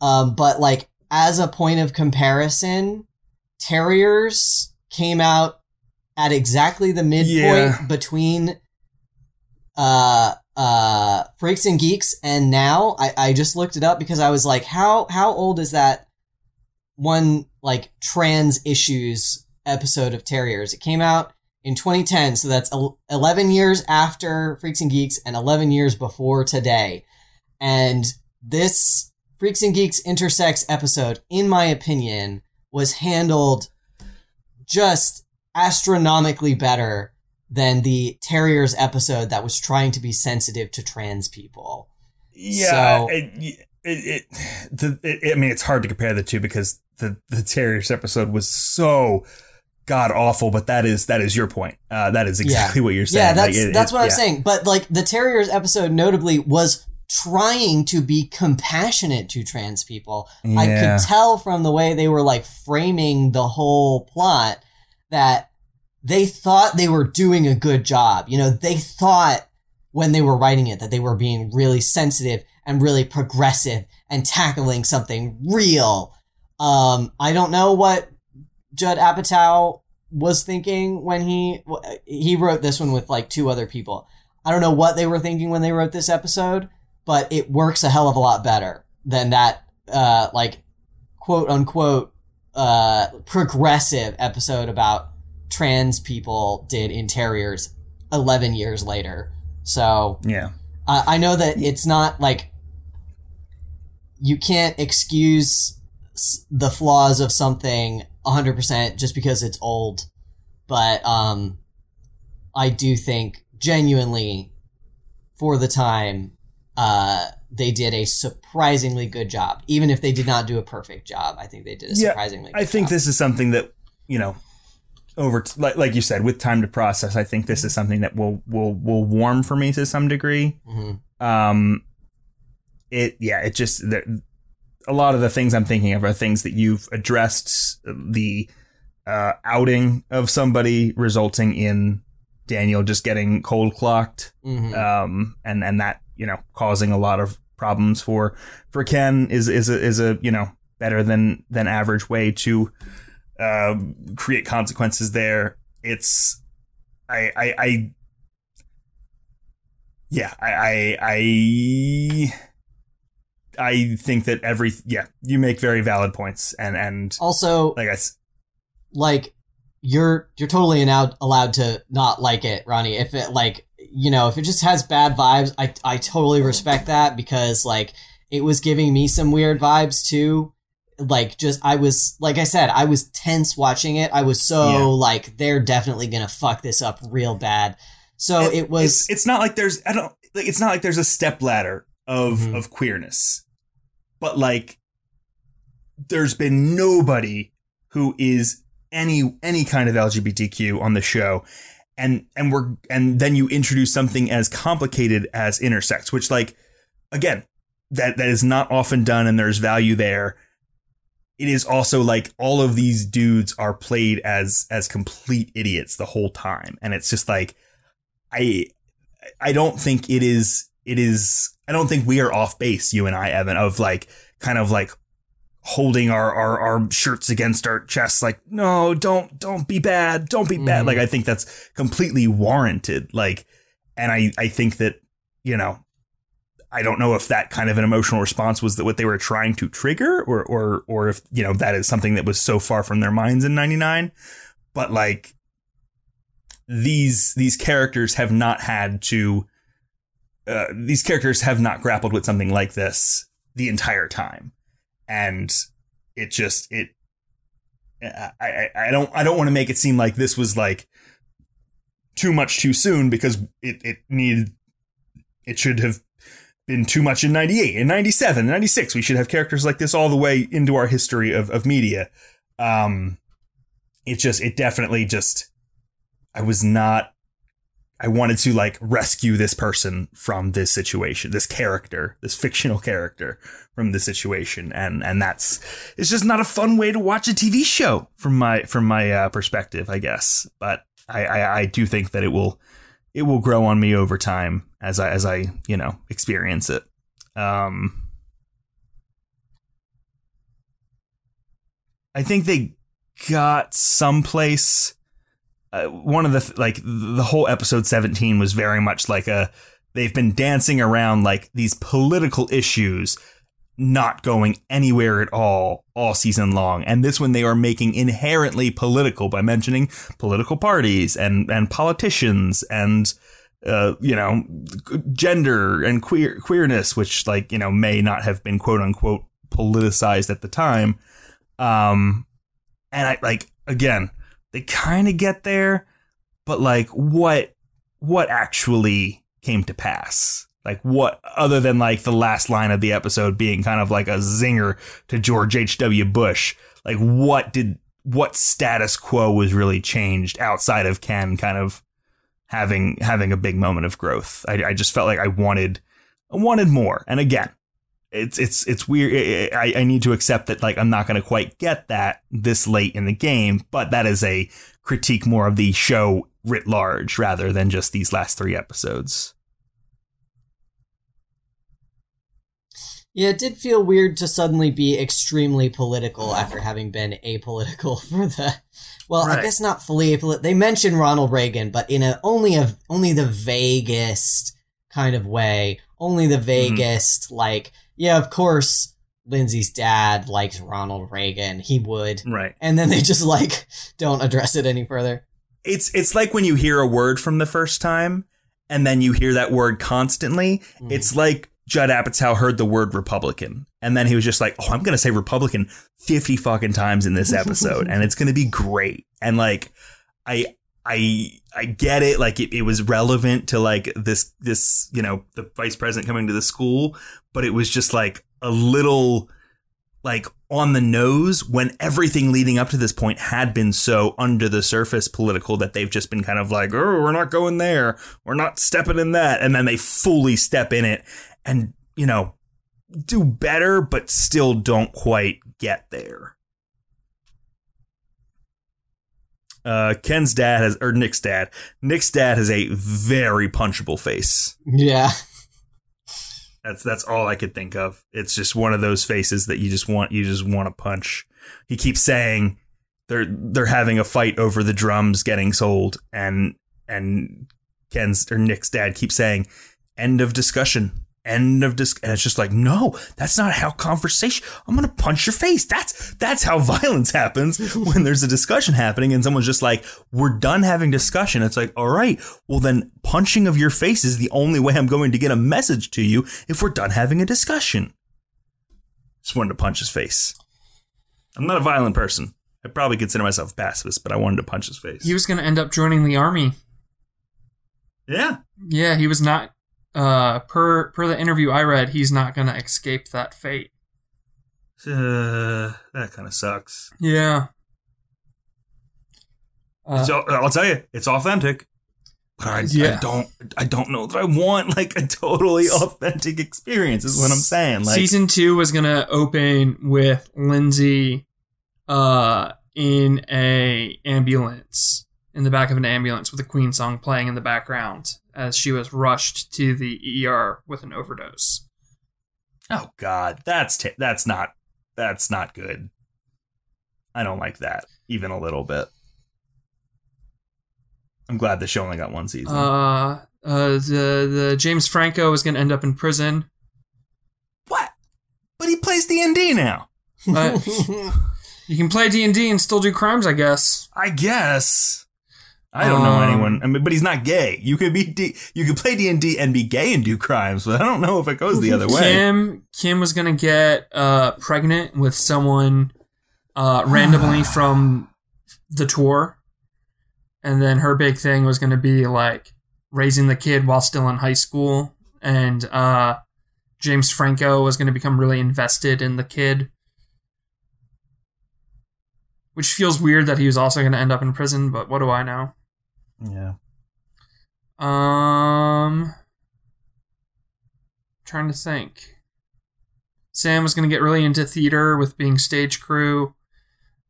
Um, but like as a point of comparison, Terriers came out at exactly the midpoint Yeah. between uh uh freaks and geeks and now I, I just looked it up because I was like how how old is that one like trans issues episode of Terriers it came out in 2010 so that's 11 years after freaks and geeks and 11 years before today and this freaks and geeks intersex episode in my opinion was handled just astronomically better than the Terriers episode that was trying to be sensitive to trans people. Yeah, So- it, it, it, (sighs) the, it, I mean, it's hard to compare the two because the the Terriers episode was so god awful. But that is that is your point. Uh, that is exactly what you're saying. Yeah, that's Like, that's what I'm yeah. saying. But like the Terriers episode notably was trying to be compassionate to trans people. I could tell from the way they were like framing the whole plot that they thought they were doing a good job. You know, they thought when they were writing it that they were being really sensitive and really progressive and tackling something real. Um, I don't know what Judd Apatow was thinking when he he wrote this one with like two other people. I don't know what they were thinking when they wrote this episode, but it works a hell of a lot better than that uh like quote unquote uh progressive episode about trans people did in Terriers 11 years later. So, Yeah, uh, I know that it's not like you can't excuse the flaws of something 100% just because it's old, but um, I do think genuinely for the time uh, they did a surprisingly good job. Even if they did not do a perfect job, I think they did a Yeah, surprisingly good I think job. this is something that you know over t- like like you said with time to process. I think this is something that will will will warm for me to some degree. Mhm. um it yeah it just there, a lot of the things i'm thinking of are things that you've addressed the uh outing of somebody resulting in daniel just getting cold clocked Mhm. um and and that you know causing a lot of problems for for ken is is a is a you know better than than average way to uh, create consequences there it's i i i yeah, I, I, I, I think that every, yeah, you make very valid points, and and also, like I, like you're you're totally allowed allowed to not like it, Ronnie. If it like you know if it just has bad vibes, I I totally respect that because like it was giving me some weird vibes too. Like just I was like I said, I was tense watching it. I was so Yeah. like they're definitely gonna fuck this up real bad. So it, was It's, it's not like there's, I don't, like, it's not like there's a step ladder of Mhm. of queerness, but like, there's been nobody who is any any kind of LGBTQ on the show. And and we're and then you introduce something as complicated as intersex, which like again, that that is not often done and there's value there. It is also like all of these dudes are played as as complete idiots the whole time. And it's just like I I don't think it is it is I don't think we are off base, you and I, Evan, of like kind of like holding our, our, our shirts against our chests like no don't don't be bad don't be bad Mhm. like i think that's completely warranted like and i i think that you know i don't know if that kind of an emotional response was that what they were trying to trigger or or or if you know that is something that was so far from their minds in 99 but like these these characters have not had to uh, these characters have not grappled with something like this the entire time and it just it I, I I don't I don't want to make it seem like this was like too much too soon because it it needed it should have been too much in 98 in 97 96 we should have characters like this all the way into our history of, of media. Um it just it definitely just I was not I wanted to like rescue this person from this situation, this character, this fictional character from this situation, and and that's it's just not a fun way to watch a TV show from my from my uh, perspective, I guess. But I, I I do think that it will it will grow on me over time as I as I you know experience it. Um, I think they got someplace uh, one of the like the whole episode 17 was very much like a they've been dancing around like these political issues not going anywhere at all all season long. And this one they are making inherently political by mentioning political parties and and politicians and uh, you know gender and queer queerness which like you know may not have been quote unquote politicized at the time. Um and i like again they kind of get there, but like what what actually came to pass? Like what other than like the last line of the episode being kind of like a zinger to George H.W. Bush, like what did what status quo was really changed outside of Ken kind of having having a big moment of growth. I, I just felt like I wanted I wanted more. And again, it's it's it's weird. I, I need to accept that like I'm not going to quite get that this late in the game, but that is a critique more of the show writ large rather than just these last three episodes. Yeah, it did feel weird to suddenly be extremely political after having been apolitical (laughs) for the. Well, Right. I guess not fully apolitical. They mention Ronald Reagan, but in a only a only the vaguest kind of way. Only the mm-hmm. vaguest, like yeah, of course, Lindsay's dad likes Ronald Reagan. He would, Right. and then they just like don't address it any further. It's it's like when you hear a word from the first time and then you hear that word constantly. Mm. It's like Judd Apatow heard the word Republican and then he was just like, "Oh, I'm going to say Republican 50 fucking times in this episode (laughs) and it's going to be great." And like I I I get it like it, it was relevant to like this this, you know, the vice president coming to the school, but it was just like a little like on the nose when everything leading up to this point had been so under the surface political that they've just been kind of like, oh, we're not going there. We're not stepping in that. And then they fully step in it and, you know, do better, but still don't quite get there. Uh, Ken's dad has, or Nick's dad, Nick's dad has a very punchable face. Yeah, That's that's all I could think of. It's just one of those faces that you just want you just want to punch. He keeps saying they're they're having a fight over the drums getting sold, and and Ken's or Nick's dad keeps saying, "End of discussion." End of dis, and it's just like, no, that's not how conversation. I'm gonna punch your face. That's that's how (laughs) violence happens when there's a discussion happening, and someone's just like, we're done having discussion. It's like, all right, well then, punching of your face is the only way I'm going to get a message to you if we're done having a discussion. Just wanted to punch his face. I'm not a violent person. I probably consider myself a pacifist, but I wanted to punch his face. He was to end up joining the army. yeah. Yeah, he was not. Uh, per per the interview I read, he's not going to escape that fate. Uh, that kind of sucks. Yeah. Uh, It's- I'll tell you, it's authentic. But I, I don't, I don't know that I want like a totally authentic experience. Is what I'm saying. Like, season two was going to open with Lindsay, uh, in a ambulance in the back of an ambulance with a Queen song playing in the background as she was rushed to the ER with an overdose. oh god, that's t- that's not that's not good. I don't like that even a little bit. I'm glad the show only got one season. Uh, uh, the the James Franco is going to end up in prison. what? But he plays D and D now. But (laughs) you can play D and D and still do crimes, I guess. I guess. I don't know Um, anyone. I mean, but he's not gay. You could be D, you could play D and D and be gay and do crimes, but I don't know if it goes the other way. Kim Kim was gonna get uh pregnant with someone uh randomly (sighs) from the tour, and then her big thing was gonna be like raising the kid while still in high school, and uh James Franco was gonna become really invested in the kid. Which feels weird that he was also gonna end up in prison, but what do I know? Yeah. Um, trying to think. Sam was going to get really into theater with being stage crew.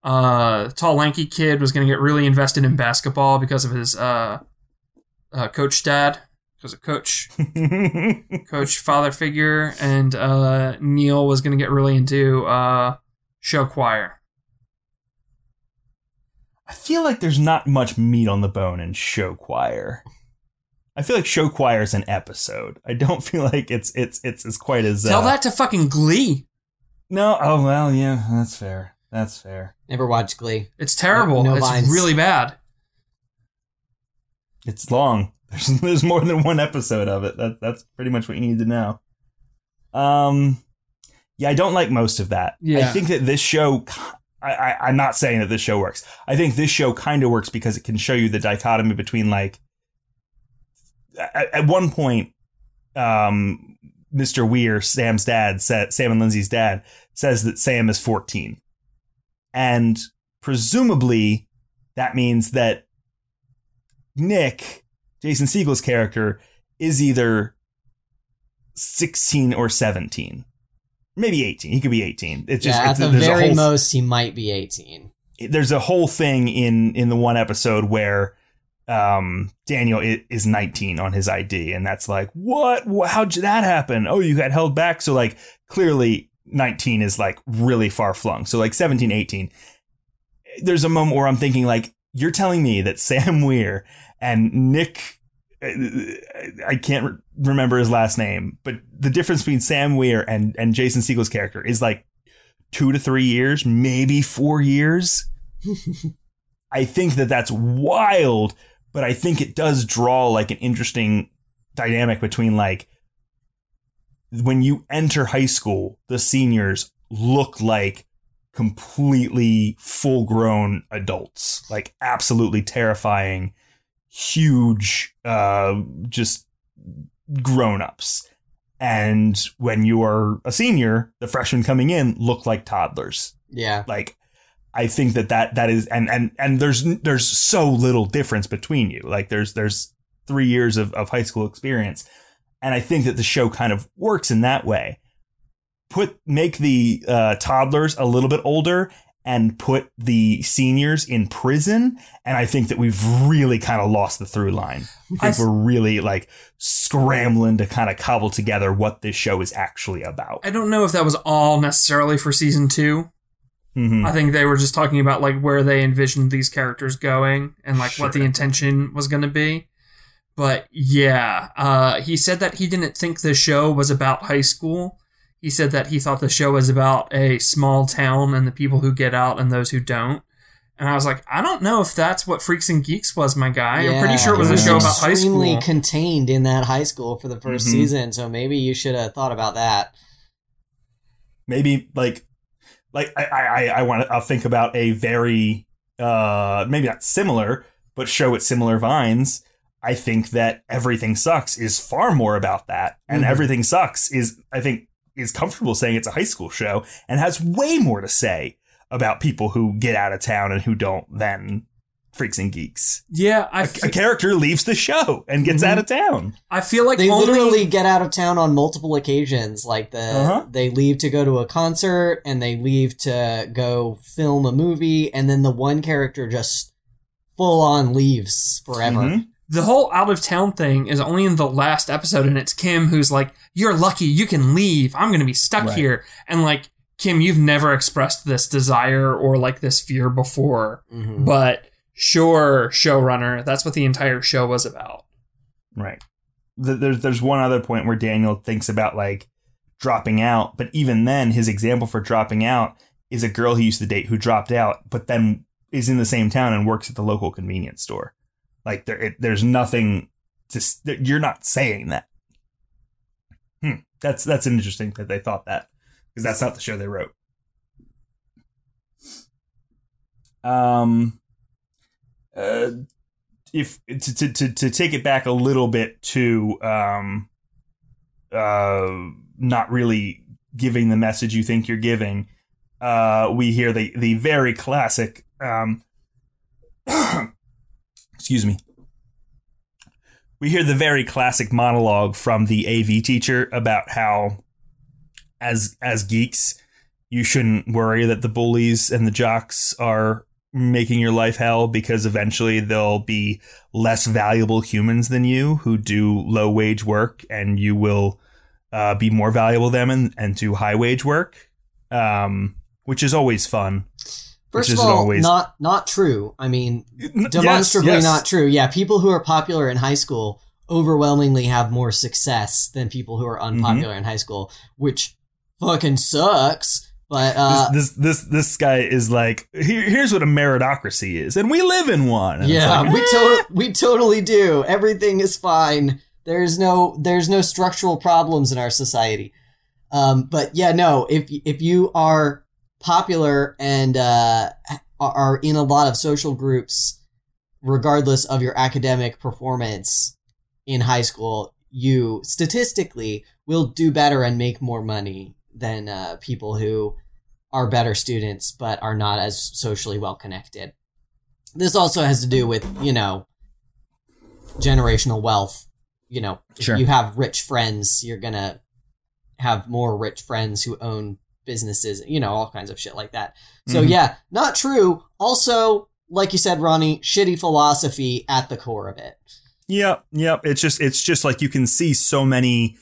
Uh, tall, lanky kid was going to get really invested in basketball because of his uh, uh, coach dad, because of coach, (laughs) coach father figure, and uh, Neil was going to get really into uh, show choir. I feel like there's not much meat on the bone in show choir. I feel like show choir is an episode. I don't (laughs) feel like it's it's it's it's quite as Tell uh, that to fucking Glee. No, oh well, yeah, that's fair. That's fair. Never watched Glee. It's terrible. No it's vines. really bad. It's long. (laughs) There's there's more than one episode of it. That that's pretty much what you need to know. Um, yeah, I don't like most of that. Yeah. I think that this show. I, I I'm not saying that this show works. I think this show kind of works because it can show you the dichotomy between like. At, at one point, um, Mr. Weir, Sam's dad, said Sam and Lindsay's dad says that Sam is 14, and presumably that means that Nick, Jason Segel's character, is either 16 or 17. Maybe 18. He could be 18. It's just yeah, at it's, the very whole most, he might be 18. there's a whole thing in in the one episode where um Daniel is 19 on his ID and that's like what how'd that happen oh you got held back so like clearly 19 is like really far flung so like 17 18 there's a moment where I'm thinking like you're telling me that (laughs) Sam Weir and Nick I can't re- remember his last name but the difference between Sam Weir and and Jason Segel's character is like two to three years, maybe four years. (laughs) I think that that's wild, but I think it does draw like an interesting dynamic between like when you enter high school, the seniors look like completely full grown adults, like absolutely terrifying, huge, uh, just grown ups. And when you are a senior, the freshmen coming in look like toddlers. Yeah. Like, I think that that that is, and and and there's there's so little difference between you. Like, there's there's three years of, of high school experience, and I think that the show kind of works in that way. Put make the uh, toddlers a little bit older, and put the seniors in prison, and I think that we've really kind of lost the through line. I I we're really like scrambling to kind of cobble together what this show is actually about. I don't know if that was all necessarily for season two. Mhm. I think they were just talking about like where they envisioned these characters going and like what the intention was going to be. But yeah, uh, he said that he didn't think the show was about high school. He said that he thought the show was about a small town and the people who get out and those who don't. And I was like, I don't know if that's what Freaks and Geeks was, my guy. I'm pretty sure it was a show about high school. extremely contained in that high school for the 1st Mhm. season, so maybe you should have thought about that. maybe like like I I I want to I'll think about a very uh maybe not similar but show with similar vines. I think that everything sucks is far more about that, and Mhm. everything sucks is I think is comfortable saying it's a high school show and has way more to say about people who get out of town and who don't than freaks and geeks. yeah, I, A, fe- a character leaves the show and gets Mhm. out of town. I feel like They only literally get out of town on multiple occasions. Like the Uh-huh. they leave to go to a concert and they leave to go film a movie, and then the one character just full on leaves forever. Mhm. The whole out of town thing is only in the last episode and it's kim who's like you're lucky you can leave i'm gonna be stuck Right. here and like kim you've never expressed this desire or like this fear before Mhm. but sure showrunner that's what the entire show was about Right. There's there's one other point where Daniel thinks about like dropping out, but even then, his example for dropping out is a girl he used to date who dropped out, but then is in the same town and works at the local convenience store. Like there, it, there's nothing to. You're not saying that. Hmm. That's that's interesting that they thought that because that's not the show they wrote. Um. Uh, if to, to to to take it back a little bit to um uh not really giving the message you think you're giving uh we hear the the very classic um (clears throat) excuse me. We hear the very classic monologue from the AV teacher about how as as geeks you shouldn't worry that the bullies and the jocks are making your life hell because eventually they'll be less valuable humans than you who do low wage work and you will uh, be more valuable than them and, and do high wage work um, which is always fun First of all, always- not not true. I mean, demonstrably yes. not true. Yeah, people who are popular in high school overwhelmingly have more success than people who are Mm-hmm. unpopular in high school, which fucking sucks. But uh, this, this this this guy is like here, here's what a meritocracy is and we live in one And yeah, like, we to- we totally do. Everything is fine. There's no there's no structural problems in our society. Um, but yeah, no. If if you are popular and uh, are in a lot of social groups, regardless of your academic performance in high school, you statistically will do better and make more money than uh, people who are better students but are not as socially well connected. This also has to do with, you know, generational wealth. You know, Sure. if you have rich friends, you're going to have more rich friends who own businesses, you know, all kinds of shit like that. So Mhm. yeah, not true. Also, like you said, Ronnie, shitty philosophy at the core of it. Yep, yep. It's just it's just like you can see so many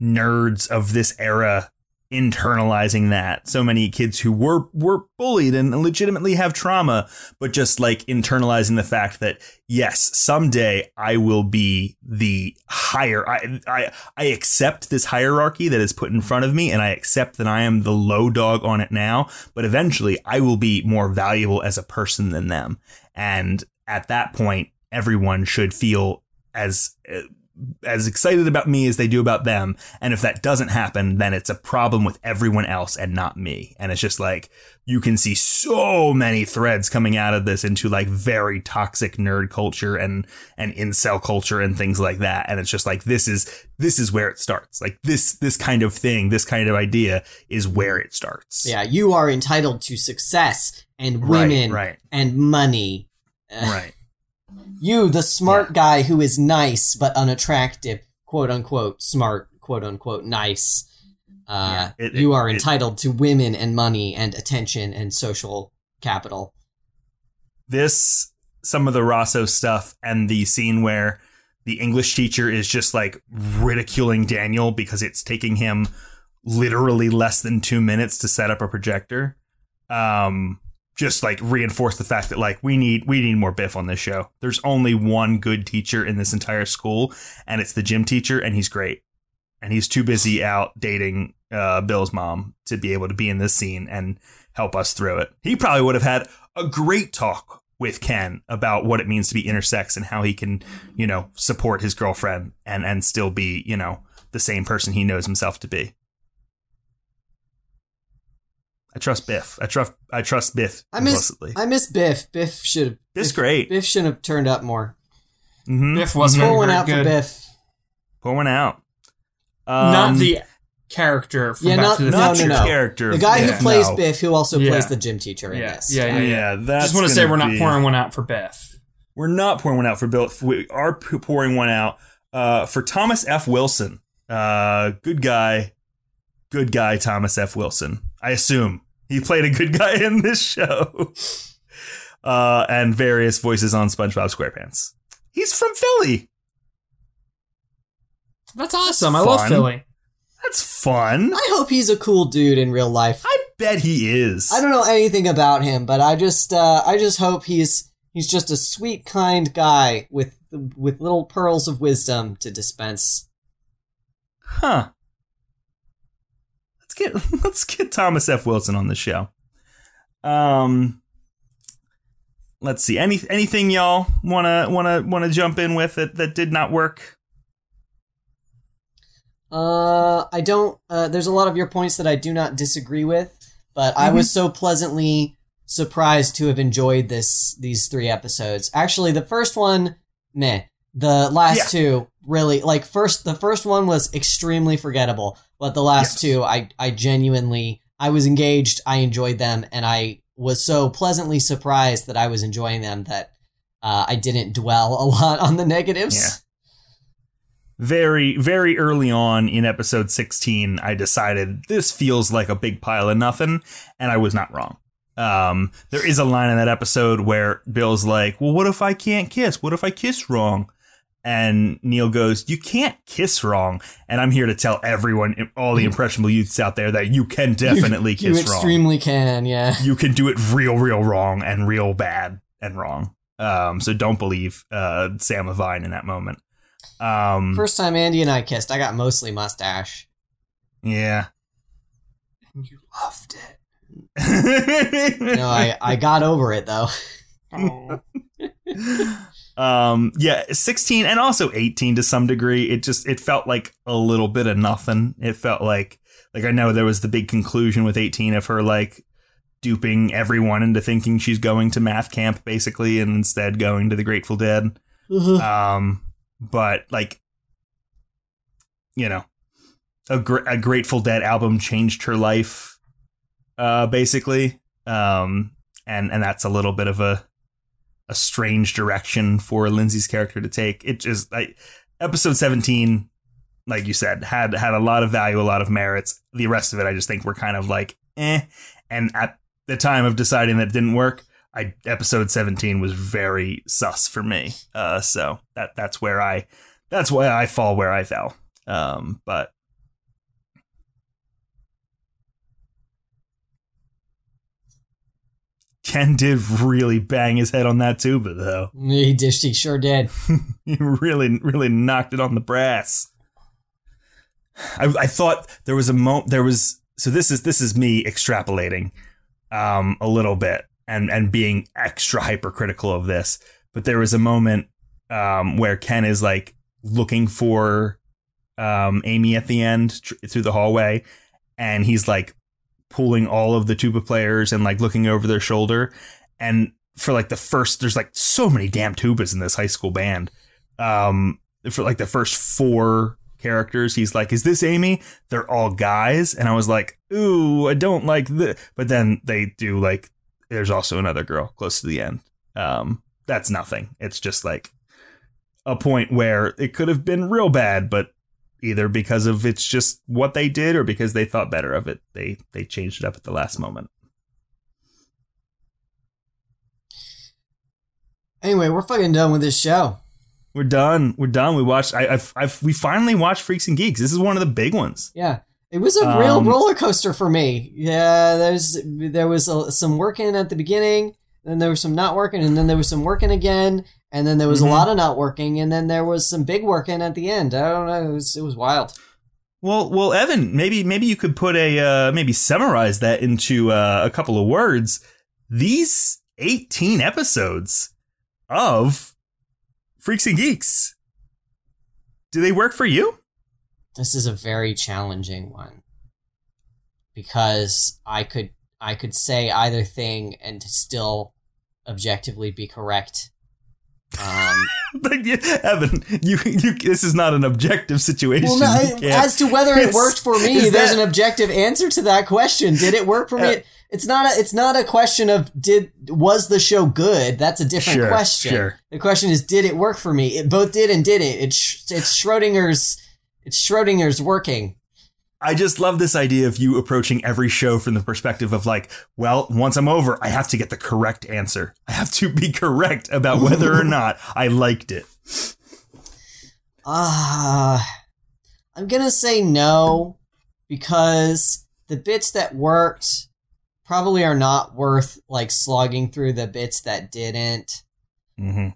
nerds of this era internalizing that. So many kids who were were bullied and legitimately have trauma, but just like internalizing the fact that yes, someday I will be the higher I I I accept this hierarchy that is put in front of me and I accept that I am the low dog on it now, but eventually I will be more valuable as a person than them. And at that point, everyone should feel as as excited about me as they do about them. And if that doesn't happen, then it's a problem with everyone else and not me. And it's just like you can see so many threads coming out of this into like very toxic nerd culture and and incel culture and things like that. And it's just like this is this is where it starts. Like this this kind of thing, this kind of idea is where it starts. Yeah, you are entitled to success and women right. and money. Right. You, the smart guy who is nice but unattractive, quote unquote, smart, quote unquote, nice. Uh, Yeah, it- you are it- entitled to women and money and attention and social capital. this some of the Rosso stuff and the scene where the English teacher is just like ridiculing Daniel because it's taking him literally less than two minutes to set up a projector. Um, just like reinforce the fact that like we need we need more Biff on this show. There's only one good teacher in this entire school, and it's the gym teacher, and he's great. And he's too busy out dating uh, Bill's mom to be able to be in this scene and help us through it. He probably would have had a great talk with Ken about what it means to be intersex and how he can, you know, support his girlfriend and and still be, you know, the same person he knows himself to be. I trust Biff. I trust I trust Biff I miss implicitly. I miss Biff. Biff should have Biff's great. Biff should have turned up more. hmm Biff wasn't Pull very, one very out for. Biff. Pour one out. Um, not the character from Yeah, Back not- to the no, not Future. no, your no. character. The guy Yeah. who plays No. Biff, who also Yeah. plays the gym teacher in Yeah, this. yeah, Yeah, yeah. yeah. That's Just want to say we're not be- pouring one out for Biff. We're not pouring one out for Bill. We are pouring one out uh, for Thomas F. Wilson. Uh, good guy, good guy, Thomas F. Wilson. I assume he played a good guy (laughs) in this show, uh, and various voices on SpongeBob SquarePants. He's from Philly. That's awesome. I love Philly. That's fun. I hope he's a cool dude in real life. I bet he is. I don't know anything about him, but I just uh, I just hope he's he's just a sweet, kind guy with with little pearls of wisdom to dispense. Huh. Let's get (laughs) let's get Thomas F. Wilson on the show. Um let's see. Any anything y'all wanna wanna wanna jump in with that, that did not work? Uh, I don't. Uh, there's a lot of your points that I do not disagree with, but I was so pleasantly surprised to have enjoyed this these three episodes. Actually, the first one, meh. The last Yeah. two, really, like first, the first one was extremely forgettable, but the last Yes. two, I, I genuinely, I was engaged, I enjoyed them, and I was so pleasantly surprised that I was enjoying them that uh, I didn't dwell a lot on the negatives. very very early on in episode 16 i decided this feels like a big pile of nothing and i was not wrong um, there is a line in that episode where bill's like well what if i can't kiss what if i kiss wrong and neil goes you can't kiss wrong and i'm here to tell everyone all the impressionable youths out there that you can definitely you kiss wrong You extremely can, yeah. you can do it real, real wrong and real bad and wrong. Um, so don't believe uh, Sam Levine in that moment. Um, First time Andy and I kissed, I got mostly mustache. yeah. And you loved it. (laughs) No, I, I got over it though. Oh. (laughs) um, yeah, 16 and also 18 to some degree. It just it felt like a little bit of nothing. It felt like like I know there was the big conclusion with 18 of her like duping everyone into thinking she's going to math camp basically and instead going to the Grateful Dead. Um, but like, you know, a, gr- a Grateful Dead album changed her life, uh, basically. Um, and and that's a little bit of a a strange direction for Lindsay's character to take. It just like episode seventeen, like you said, had had a lot of value, a lot of merits. The rest of it, I just think, were kind of like eh. And at the time of deciding that didn't work, I episode 17 was very sus for me. Uh, so that that's where I that's why I fall where I fell. Um, but Ken did really bang his head on that tuba though. He dished, he sure did. (laughs) He really really knocked it on the brass. I, I thought there was a moment there was so this is this is me extrapolating um a little bit and and being extra hypercritical of this but there was a moment um where Ken is like looking for um Amy at the end tr- through the hallway and he's like pulling all of the tuba players and like looking over their shoulder. And for like the first there's like so many damn tubas in this high school band. Um for like the first four characters he's like is this amy? They're all guys. And i was like ooh i don't like this but then they do like there's also another girl close to the end. Um that's nothing. It's just like a point where it could have been real bad but either because of it's just what they did or because they thought better of it they they changed it up at the last moment Anyway, we're fucking done with this show. we're done we're done we watched I, I've, I've we finally watched freaks and geeks this is one of the big ones Yeah. It was a real Um, roller coaster for me. Yeah, there's there was a, some working at the beginning, then there was some not working, and then there was some working again, and then there was Mhm. a lot of not working, and then there was some big working at the end. I don't know. It was it was wild. Well, well, Evan, maybe maybe you could put a uh, maybe summarize that into uh, a couple of words. These eighteen episodes of Freaks and Geeks, do they work for you? This is a very challenging one because I could I could say either thing and still objectively be correct. (laughs) Um, like, Evan, you, you this is not an objective situation. well, no, I- as to whether it worked for me, there's that- an objective answer to that question. Did it work for me? Uh, It's not a it's not a question of did was the show good? That's a different Sure, question. sure. The question is did it work for me? It both did and didn't. It's it's Schrodinger's it's Schrodinger's working. I just love this idea of you approaching every show from the perspective of like, well, once I'm over, I have to get the correct answer. I have to be correct about whether or (laughs) not I liked it. Ah, I'm gonna say no because the bits that worked probably are not worth like slogging through the bits that didn't. Mm-hmm.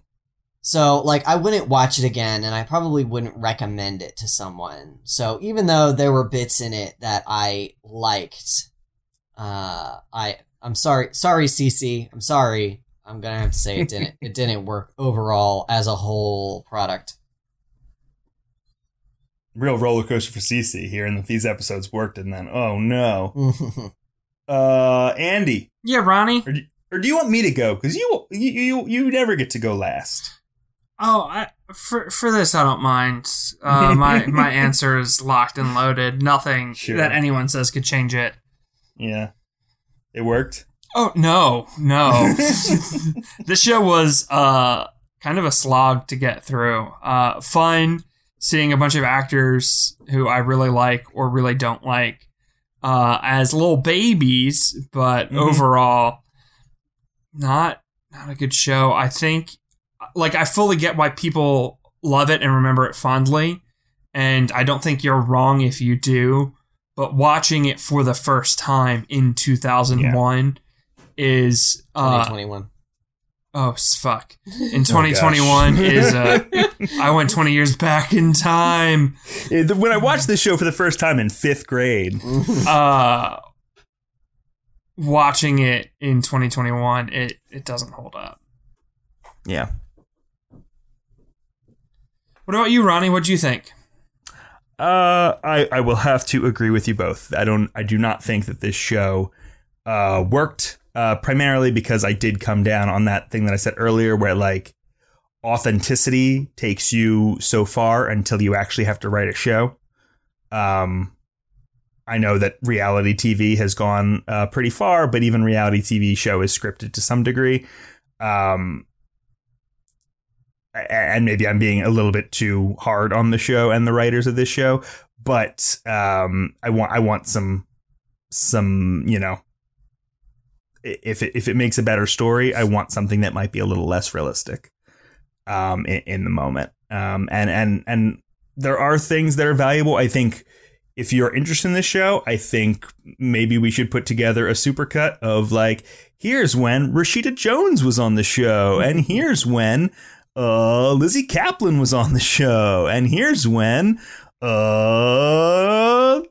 So, like, I wouldn't watch it again, and I probably wouldn't recommend it to someone. So, even though there were bits in it that I liked, uh, I I'm sorry, sorry, CC, I'm sorry. I'm gonna have to say it didn't it didn't work overall as a whole product. Real roller coaster for CC here, and these episodes worked, and then oh no, (laughs) uh, Andy, Yeah, Ronnie. or do, or do you want me to go? Because you, you you you never get to go last. Oh, I, for for this, I don't mind. Uh, my (laughs) my answer is locked and loaded. Nothing Sure. that anyone says could change it. Yeah, it worked. Oh no, no. (laughs) (laughs) this show was uh kind of a slog to get through. Uh, fun, seeing a bunch of actors who I really like or really don't like uh, as little babies, but Mhm. overall, not not a good show. I think, like, I fully get why people love it and remember it fondly, and I don't think you're wrong if you do. But watching it for the first time in 2001 is uh, 2021. oh s- fuck. In (laughs) 2021 is uh, (laughs) I went 20 years back in time. When I watched this show for the first time in fifth grade, (laughs) Uh, watching it in 2021, it it doesn't hold up. yeah, What about you, Ronnie? What do you think? Uh, I I will have to agree with you both. I don't. I do not think that this show uh, worked. Uh, primarily because I did come down on that thing that I said earlier, where like authenticity takes you so far until you actually have to write a show. Um, I know that reality TV has gone uh, pretty far, but even reality TV show is scripted to some degree. Um, and maybe I'm being a little bit too hard on the show and the writers of this show, but um, I want I want some some you know if it, if it makes a better story, I want something that might be a little less realistic um, in, in the moment. Um, and and and there are things that are valuable. I think if you're interested in this show, I think maybe we should put together a supercut of like here's when Rashida Jones was on the show, and here's when uh Lizzy Caplan was on the show, and here's when uh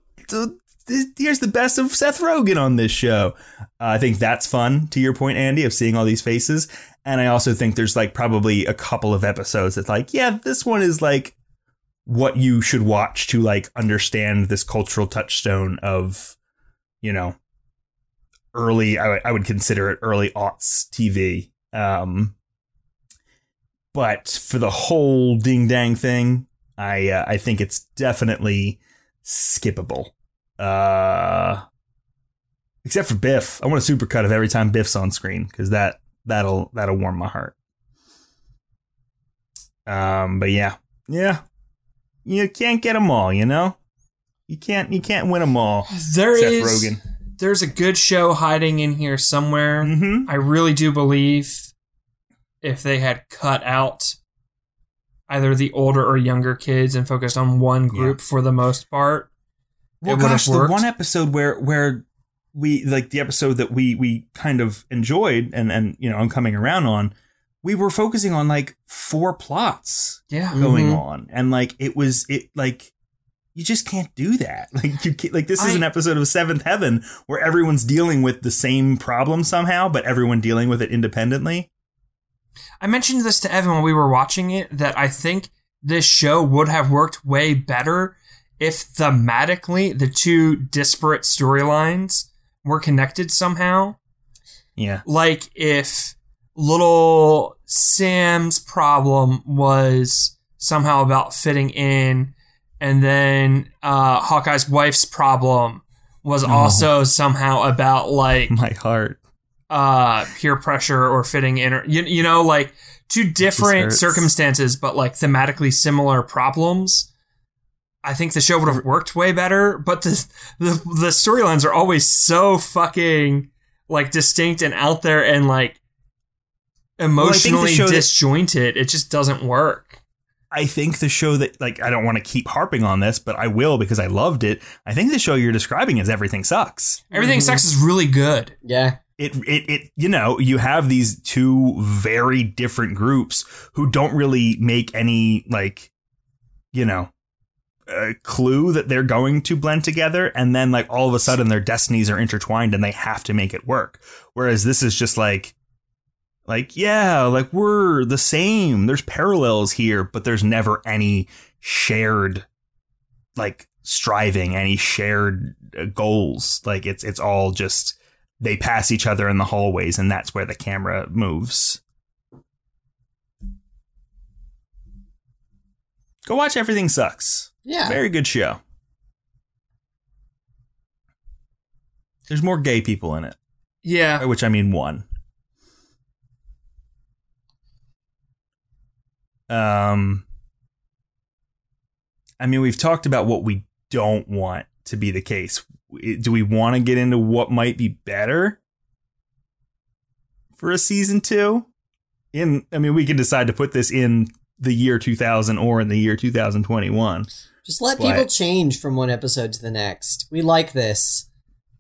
here's the best of Seth Rogen on this show. Uh, I think that's fun to your point, Andy, of seeing all these faces. And I also think there's like probably a couple of episodes that's like, yeah, this one is like what you should watch to like understand this cultural touchstone of, you know, early, I would- I would consider it early aughts TV. Um, but for the whole ding dang thing, I uh, I think it's definitely skippable. Uh, except for Biff, I want a supercut of every time Biff's on screen because that that'll that'll warm my heart. Um, but yeah, yeah, you can't get them all, you know. You can't you can't win them all. There is there's a good show hiding in here somewhere. Mm-hmm. I really do believe if they had cut out either the older or younger kids and focused on one group for the most part, Well, it gosh, the one episode where where we like the episode that we we kind of enjoyed and and you know I'm coming around on, we were focusing on like four plots yeah. going Mhm. on, and like it was it like you just can't do that. (laughs) Like you can't, like this is I- an episode of Seventh Heaven where everyone's dealing with the same problem somehow, but everyone dealing with it independently. I mentioned this to Evan when we were watching it that I think this show would have worked way better if thematically the two disparate storylines were connected somehow. Yeah, Like if little Sam's problem was somehow about fitting in, and then uh, Hawkeye's wife's problem was Oh. also somehow about like (laughs) my heart. Uh peer pressure or fitting in or you, you know like two different circumstances but like thematically similar problems i think the show would have worked way better but the the, the storylines are always so fucking like distinct and out there and like emotionally show that- disjointed it just doesn't work I think the show that like I don't want to keep harping on this, but I will because I loved it. I think the show you're describing is Everything Sucks. everything Mhm. sucks is really good Yeah. It it it you know, you have these two very different groups who don't really make any like you know, uh, clue that they're going to blend together and then like all of a sudden their destinies are intertwined and they have to make it work. Whereas this is just like like yeah, like we're the same. There's parallels here, but there's never any shared like striving, any shared uh, goals. Like it's it's all just they pass each other in the hallways and that's where the camera moves. Go watch Everything Sucks. Yeah. Very good show. There's more gay people in it, yeah by which I mean one. Um, I mean, we've talked about what we don't want to be the case. Do we want to get into what might be better for a season two? In, I mean, we can decide to put this in the year 2000 or in the year 2021. Just let But- people change from one episode to the next. We like this.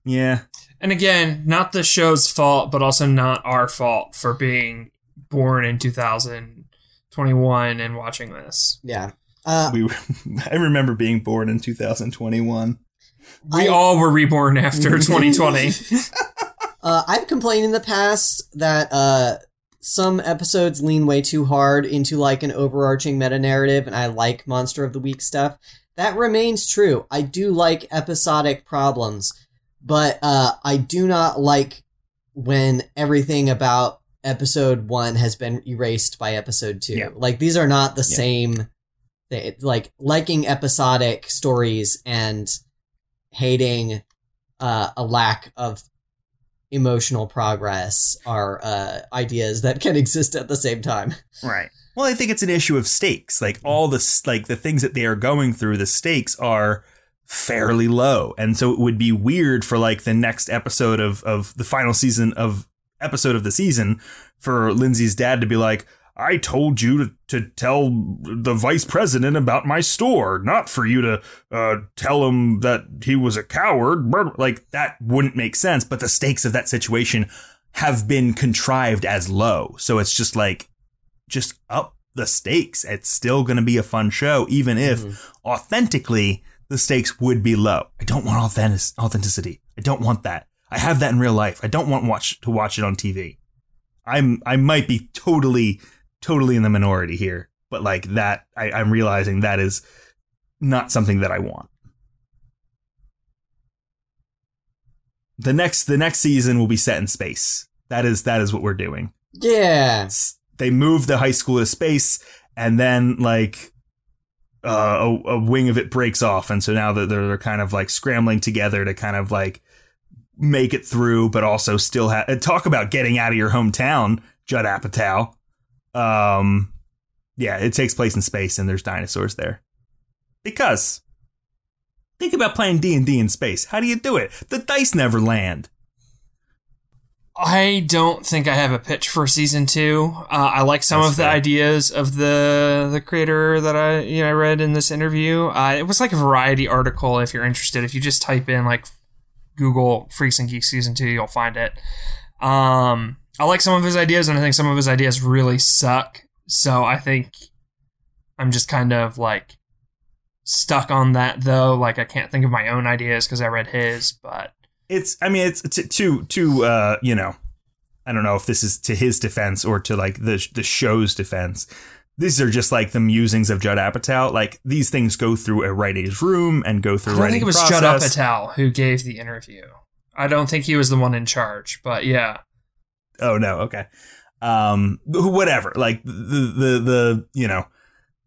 Yeah, And again, not the show's fault, but also not our fault for being born in 2021 and watching this. Yeah. Uh, we. (laughs) I remember being born in 2021. We I- all were reborn after (laughs) 2020. Uh, I've complained in the past that uh, some episodes lean way too hard into like an overarching meta narrative, and I like Monster of the Week stuff. That remains true. I do like episodic problems, but uh, I do not like when everything about episode one has been erased by episode two. Yeah. Like these are not the Yeah. same. They, like liking episodic stories and hating uh, a lack of emotional progress are uh, ideas that can exist at the same time. Right. Well, I think it's an issue of stakes. Like all the like the things that they are going through, the stakes are fairly low, and so it would be weird for like the next episode of of the final season of episode of the season for Lindsay's dad to be like. I told you to, to tell the vice president about my store, not for you to uh, tell him that he was a coward. Like, that wouldn't make sense. But the stakes of that situation have been contrived as low. So it's just like, just up the stakes. It's still going to be a fun show, even if Mhm. authentically the stakes would be low. I don't want authentic- authenticity. I don't want that. I have that in real life. I don't want watch to watch it on TV. I'm I might be totally totally in the minority here, but like that I, I'm realizing that is not something that I want. The next the next season will be set in space. That is that is what we're doing Yeah. s- they move the high school to space and then like uh, a, a wing of it breaks off and so now that they're, they're kind of like scrambling together to kind of like make it through but also still have talk about getting out of your hometown judd apatow um yeah it takes place in space and there's dinosaurs there because think about playing d&d in space how do you do it the dice never land I don't think I have a pitch for season two. Uh, I like some That's of the fair. ideas of the the creator that I you know I read in this interview. Uh, it was like a variety article. If you're interested, if you just type in like Google Freaks and Geeks season two, you'll find it. Um, I like some of his ideas, and I think some of his ideas really suck. So I think I'm just kind of like stuck on that though. Like I can't think of my own ideas because I read his, but it's i mean it's to to to uh you know i don't know if this is to his defense or to like the the show's defense these are just like the musings of judd apatow like these things go through a writing's room and go I through don't writing think it was process. Judd Apatow who gave the interview. I don't think he was the one in charge, but yeah. Oh no okay um whatever like the the the you know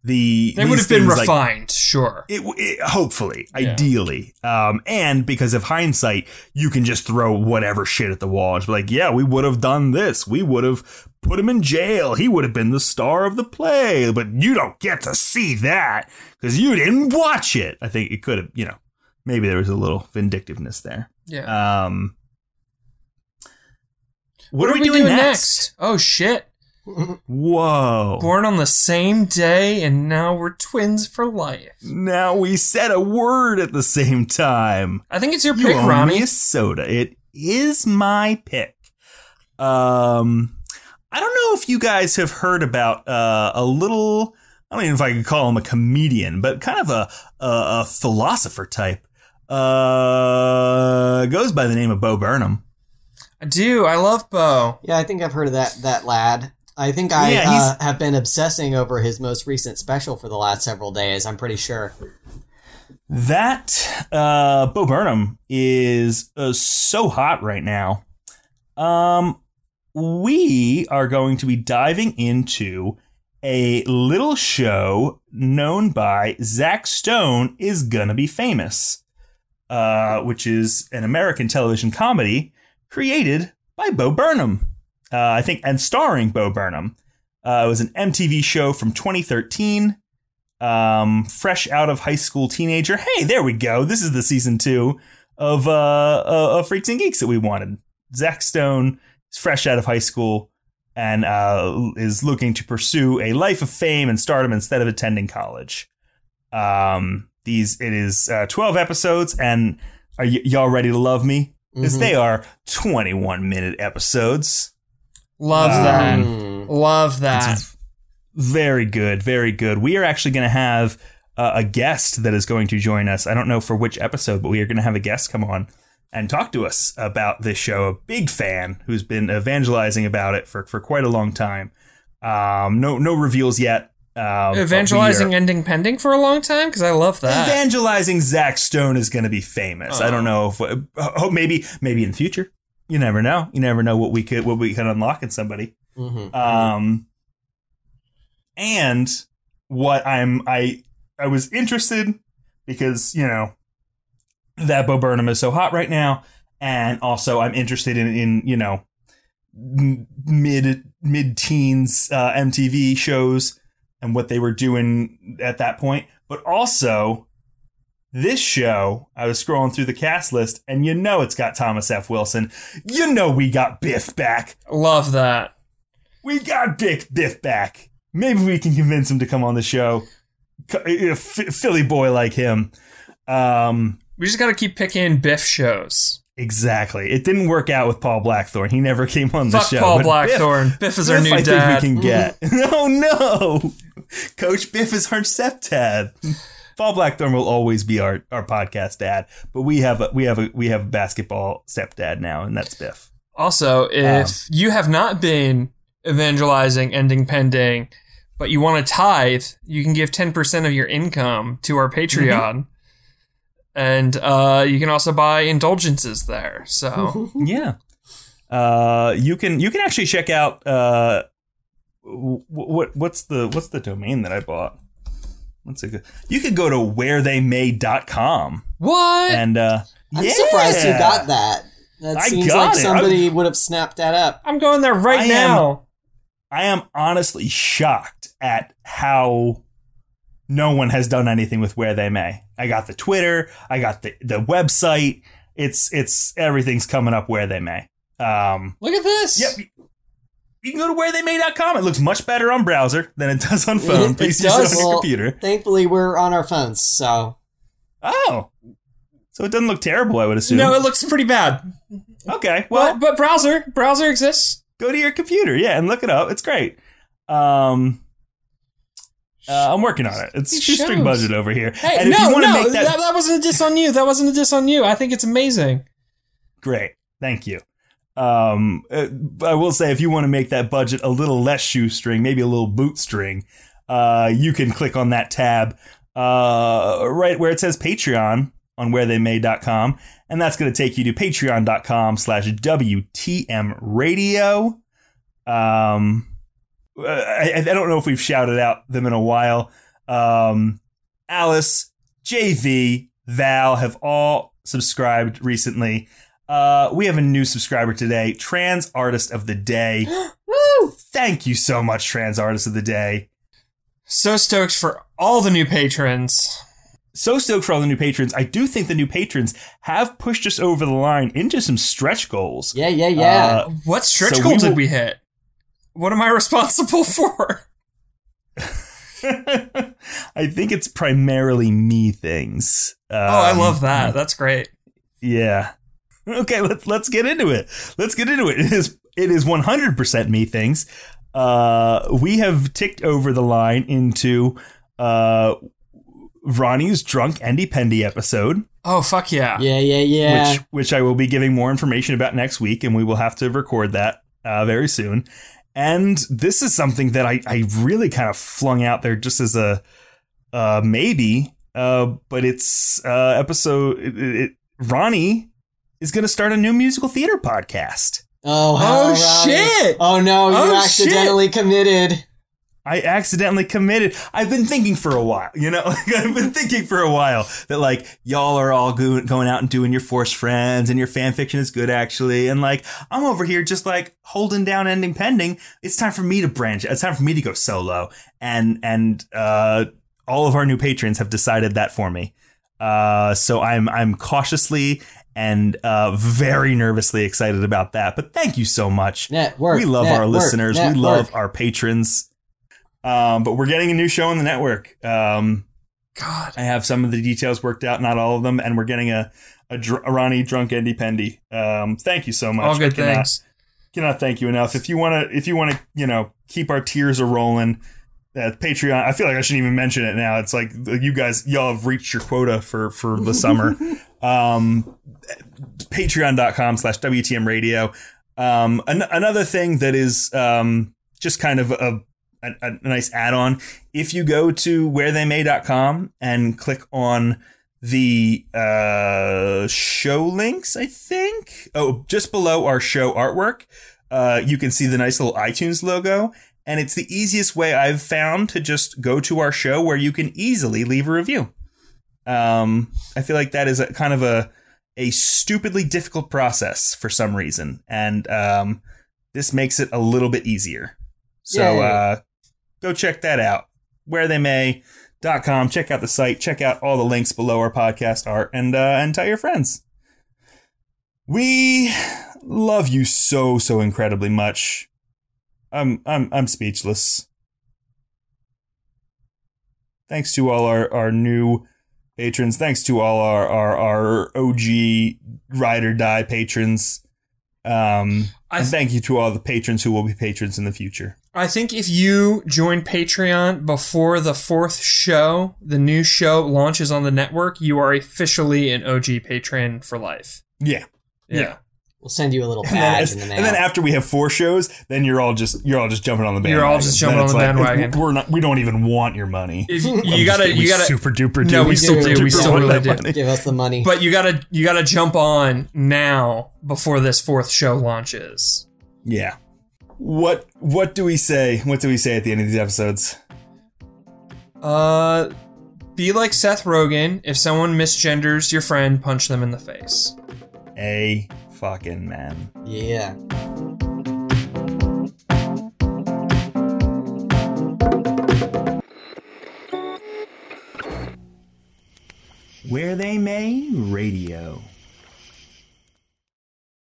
the They would have been things, like, refined, sure. It, it hopefully, Yeah. ideally, um, and because of hindsight, you can just throw whatever shit at the wall. It's like, yeah, we would have done this. We would have put him in jail. He would have been the star of the play. But you don't get to see that because you didn't watch it. I think it could have, you know, maybe there was a little vindictiveness there. Yeah. Um, what, are we, doing, next? Oh shit. Whoa! Born on the same day and now we're twins for life. Now we said a word at the same time. I think it's your You pick, owe me Ronnie. a soda. It is my pick. Um, I don't know if you guys have heard about uh, a little. I don't even know if I could call him a comedian, but kind of a a, a philosopher type. Uh, goes by the name of Bo Burnham. I do. I love Bo. Yeah, I think I've heard of that that lad. I think I Yeah, uh, have been obsessing over his most recent special for the last several days. I'm pretty sure. That uh, Bo Burnham is uh, so hot right now. Um, we are going to be diving into a little show known by Zach Stone is gonna be famous, uh, which is an American television comedy created by Bo Burnham. Uh, I think, and starring Bo Burnham. Uh, it was an MTV show from 2013. um, fresh out of high school teenager. Hey, there we go. This is the season two of uh, uh of Freaks and Geeks that we wanted. Zach Stone is fresh out of high school and uh, is looking to pursue a life of fame and stardom instead of attending college. Um, these it is uh, twelve episodes, and are y- y'all ready to love me? Because Mhm. they are twenty-one minute episodes. Love Um, that. Mm. Love that. Very good, very good. We are actually going to have uh, a guest that is going to join us. I don't know for which episode, but we are going to have a guest come on and talk to us about this show. A big fan who's been evangelizing about it for, for quite a long time. Um, no no reveals yet. Um, Evangelizing ending pending for a long time because I love that. evangelizing Zach Stone is going to be famous. I don't know if oh maybe maybe in the future. You never know. You never know what we could what we could unlock in somebody. Mhm. Um, and what I'm I I was interested because you know that Bo Burnham is so hot right now, and also I'm interested in in you know mid mid teens uh, MTV shows and what they were doing at that point, but also this show, I was scrolling through the cast list, and you know it's got Thomas F. Wilson. You know we got Biff back. Love that. We got Biff Biff back. Maybe we can convince him to come on the show. A F- Philly boy like him. Um, We just got to keep picking Biff shows. exactly. It didn't work out with Paul Blackthorne. He never came on the Fuck show. Paul Blackthorne. Biff, Biff, is our Biff new I dad. think we can get. (laughs) oh no, (laughs) Coach Biff is our stepdad. Fall (laughs) Blackthorn will always be our, our podcast dad, but we have a, we have a we have a basketball stepdad now, and that's Biff. Also, if Um, you have not been evangelizing ending pending, but you want to tithe, you can give 10% of your income to our Patreon. And uh, you can also buy indulgences there. So, (laughs) Yeah. Uh, you can you can actually check out uh, what what's the what's the domain that I bought? What's it? go- You could go to wheretheymay.com what? and uh, I'm yeah. surprised you got that. That I seems got like it. somebody would have snapped that up. I'm going there right I am- now. I am honestly shocked at how no one has done anything with where they may. I got the Twitter, I got the the website. It's it's everything's coming up where they may. Um, Look at this. Yep. You can go to wheretheymay.com. It looks much better on browser than it does on phone. It Please use does. it on your Well, computer. Thankfully, we're on our phones, so Oh. So it doesn't look terrible, I would assume. No, it looks pretty bad. okay. Well, But, but browser, browser exists. go to your computer, yeah, and look it up. It's great. Um uh, I'm working on it. It's These shoestring budget over here. Hey, and if no, you no, make that, that, that wasn't a diss on you. That wasn't a diss on you. I think it's amazing. great, thank you. Um, uh, I will say if you want to make that budget a little less shoestring, maybe a little bootstring, uh, you can click on that tab uh, right where it says Patreon on wheretheymay.com, and that's going to take you to patreon.com slash WTM radio. Um, I, I don't know if we've shouted out them in a while. Um, Alice, JV, Val have all subscribed recently. Uh, we have a new subscriber today, Trans Artist of the Day. (gasps) woo! Thank you so much, Trans Artist of the Day. So stoked for all the new patrons. So stoked for all the new patrons. I do think the new patrons have pushed us over the line into some stretch goals. Yeah, yeah, yeah. Uh, What stretch So goal we did will- we hit? What am I responsible (laughs) for? (laughs) I think it's primarily me things. Um, oh, I love that. That's great. Yeah. (laughs) Okay, let's let's get into it. Let's get into it. It is it is 100% me things. Uh, we have ticked over the line into uh, Ronnie's drunk Endy Pendy episode, Oh, fuck yeah. yeah, yeah, yeah. which which I will be giving more information about next week, and we will have to record that uh, very soon. And this is something that I, I really kind of flung out there just as a uh, maybe, uh, but it's uh, episode. It, it, Ronnie is going to start a new musical theater podcast. oh, Oh, shit. Oh no, you Oh, accidentally committed. I accidentally committed. I've been thinking for a while, you know, (laughs) I've been thinking for a while that like y'all are all go- going out and doing your forced friends and your fan fiction is good actually. And like I'm over here just like holding down ending pending. It's time for me to branch. It's time for me to go solo and, and, uh, all of our new patrons have decided that for me. Uh, so I'm I'm cautiously and uh, very nervously excited about that. But thank you so much. Network. we love our network, listeners. We love our patrons. Um, but we're getting a new show on the network. Um, God. I have some of the details worked out, not all of them, and we're getting a a, dr- a Ronnie drunk Andy Pendy. Um, thank you so much. All good cannot- things. cannot thank you enough. If you want to, if you want to, you know, keep our tears a rolling, uh, Patreon. I feel like I shouldn't even mention it now. It's like you guys, y'all have reached your quota for for the (laughs) summer. um, Patreon.com slash WTM Radio. Um, an- another thing that is um, just kind of a, a, a nice add on. If you go to wherethey.com and click on the uh, show links, I think. Oh, just below our show artwork, uh, you can see the nice little iTunes logo. And it's the easiest way I've found to just go to our show where you can easily leave a review. Um, I feel like that is a kind of a a stupidly difficult process for some reason, and um, this makes it a little bit easier. So uh, go check that out. Where they may dot com. Check out the site. Check out all the links below our podcast art, and uh, and tell your friends. We love you so so incredibly much. I'm I'm I'm speechless. Thanks to all our, our new patrons. Thanks to all our, our, our OG ride or die patrons. Um, I and th- thank you to all the patrons who will be patrons in the future. I think if you join Patreon before the fourth show, the new show launches on the network, you are officially an OG patron for life. Yeah. Yeah. We'll send you a little (laughs) And then, badge in the mail. and then after we have four shows, then you're all just you're all just jumping on the bandwagon. You're all just jumping on the like, bandwagon. We're not. We don't even want your money. If (laughs) you, just gotta, kidding. you We gotta, super duper No, do. we still do. do. We still really do. money. Give us the money. But you gotta, you gotta jump on now before this fourth show launches. Yeah. What What do we say? What do we say at the end of these episodes? Uh, be like Seth Rogen. If someone misgenders your friend, punch them in the face. A fucking man. yeah. Where they may radio.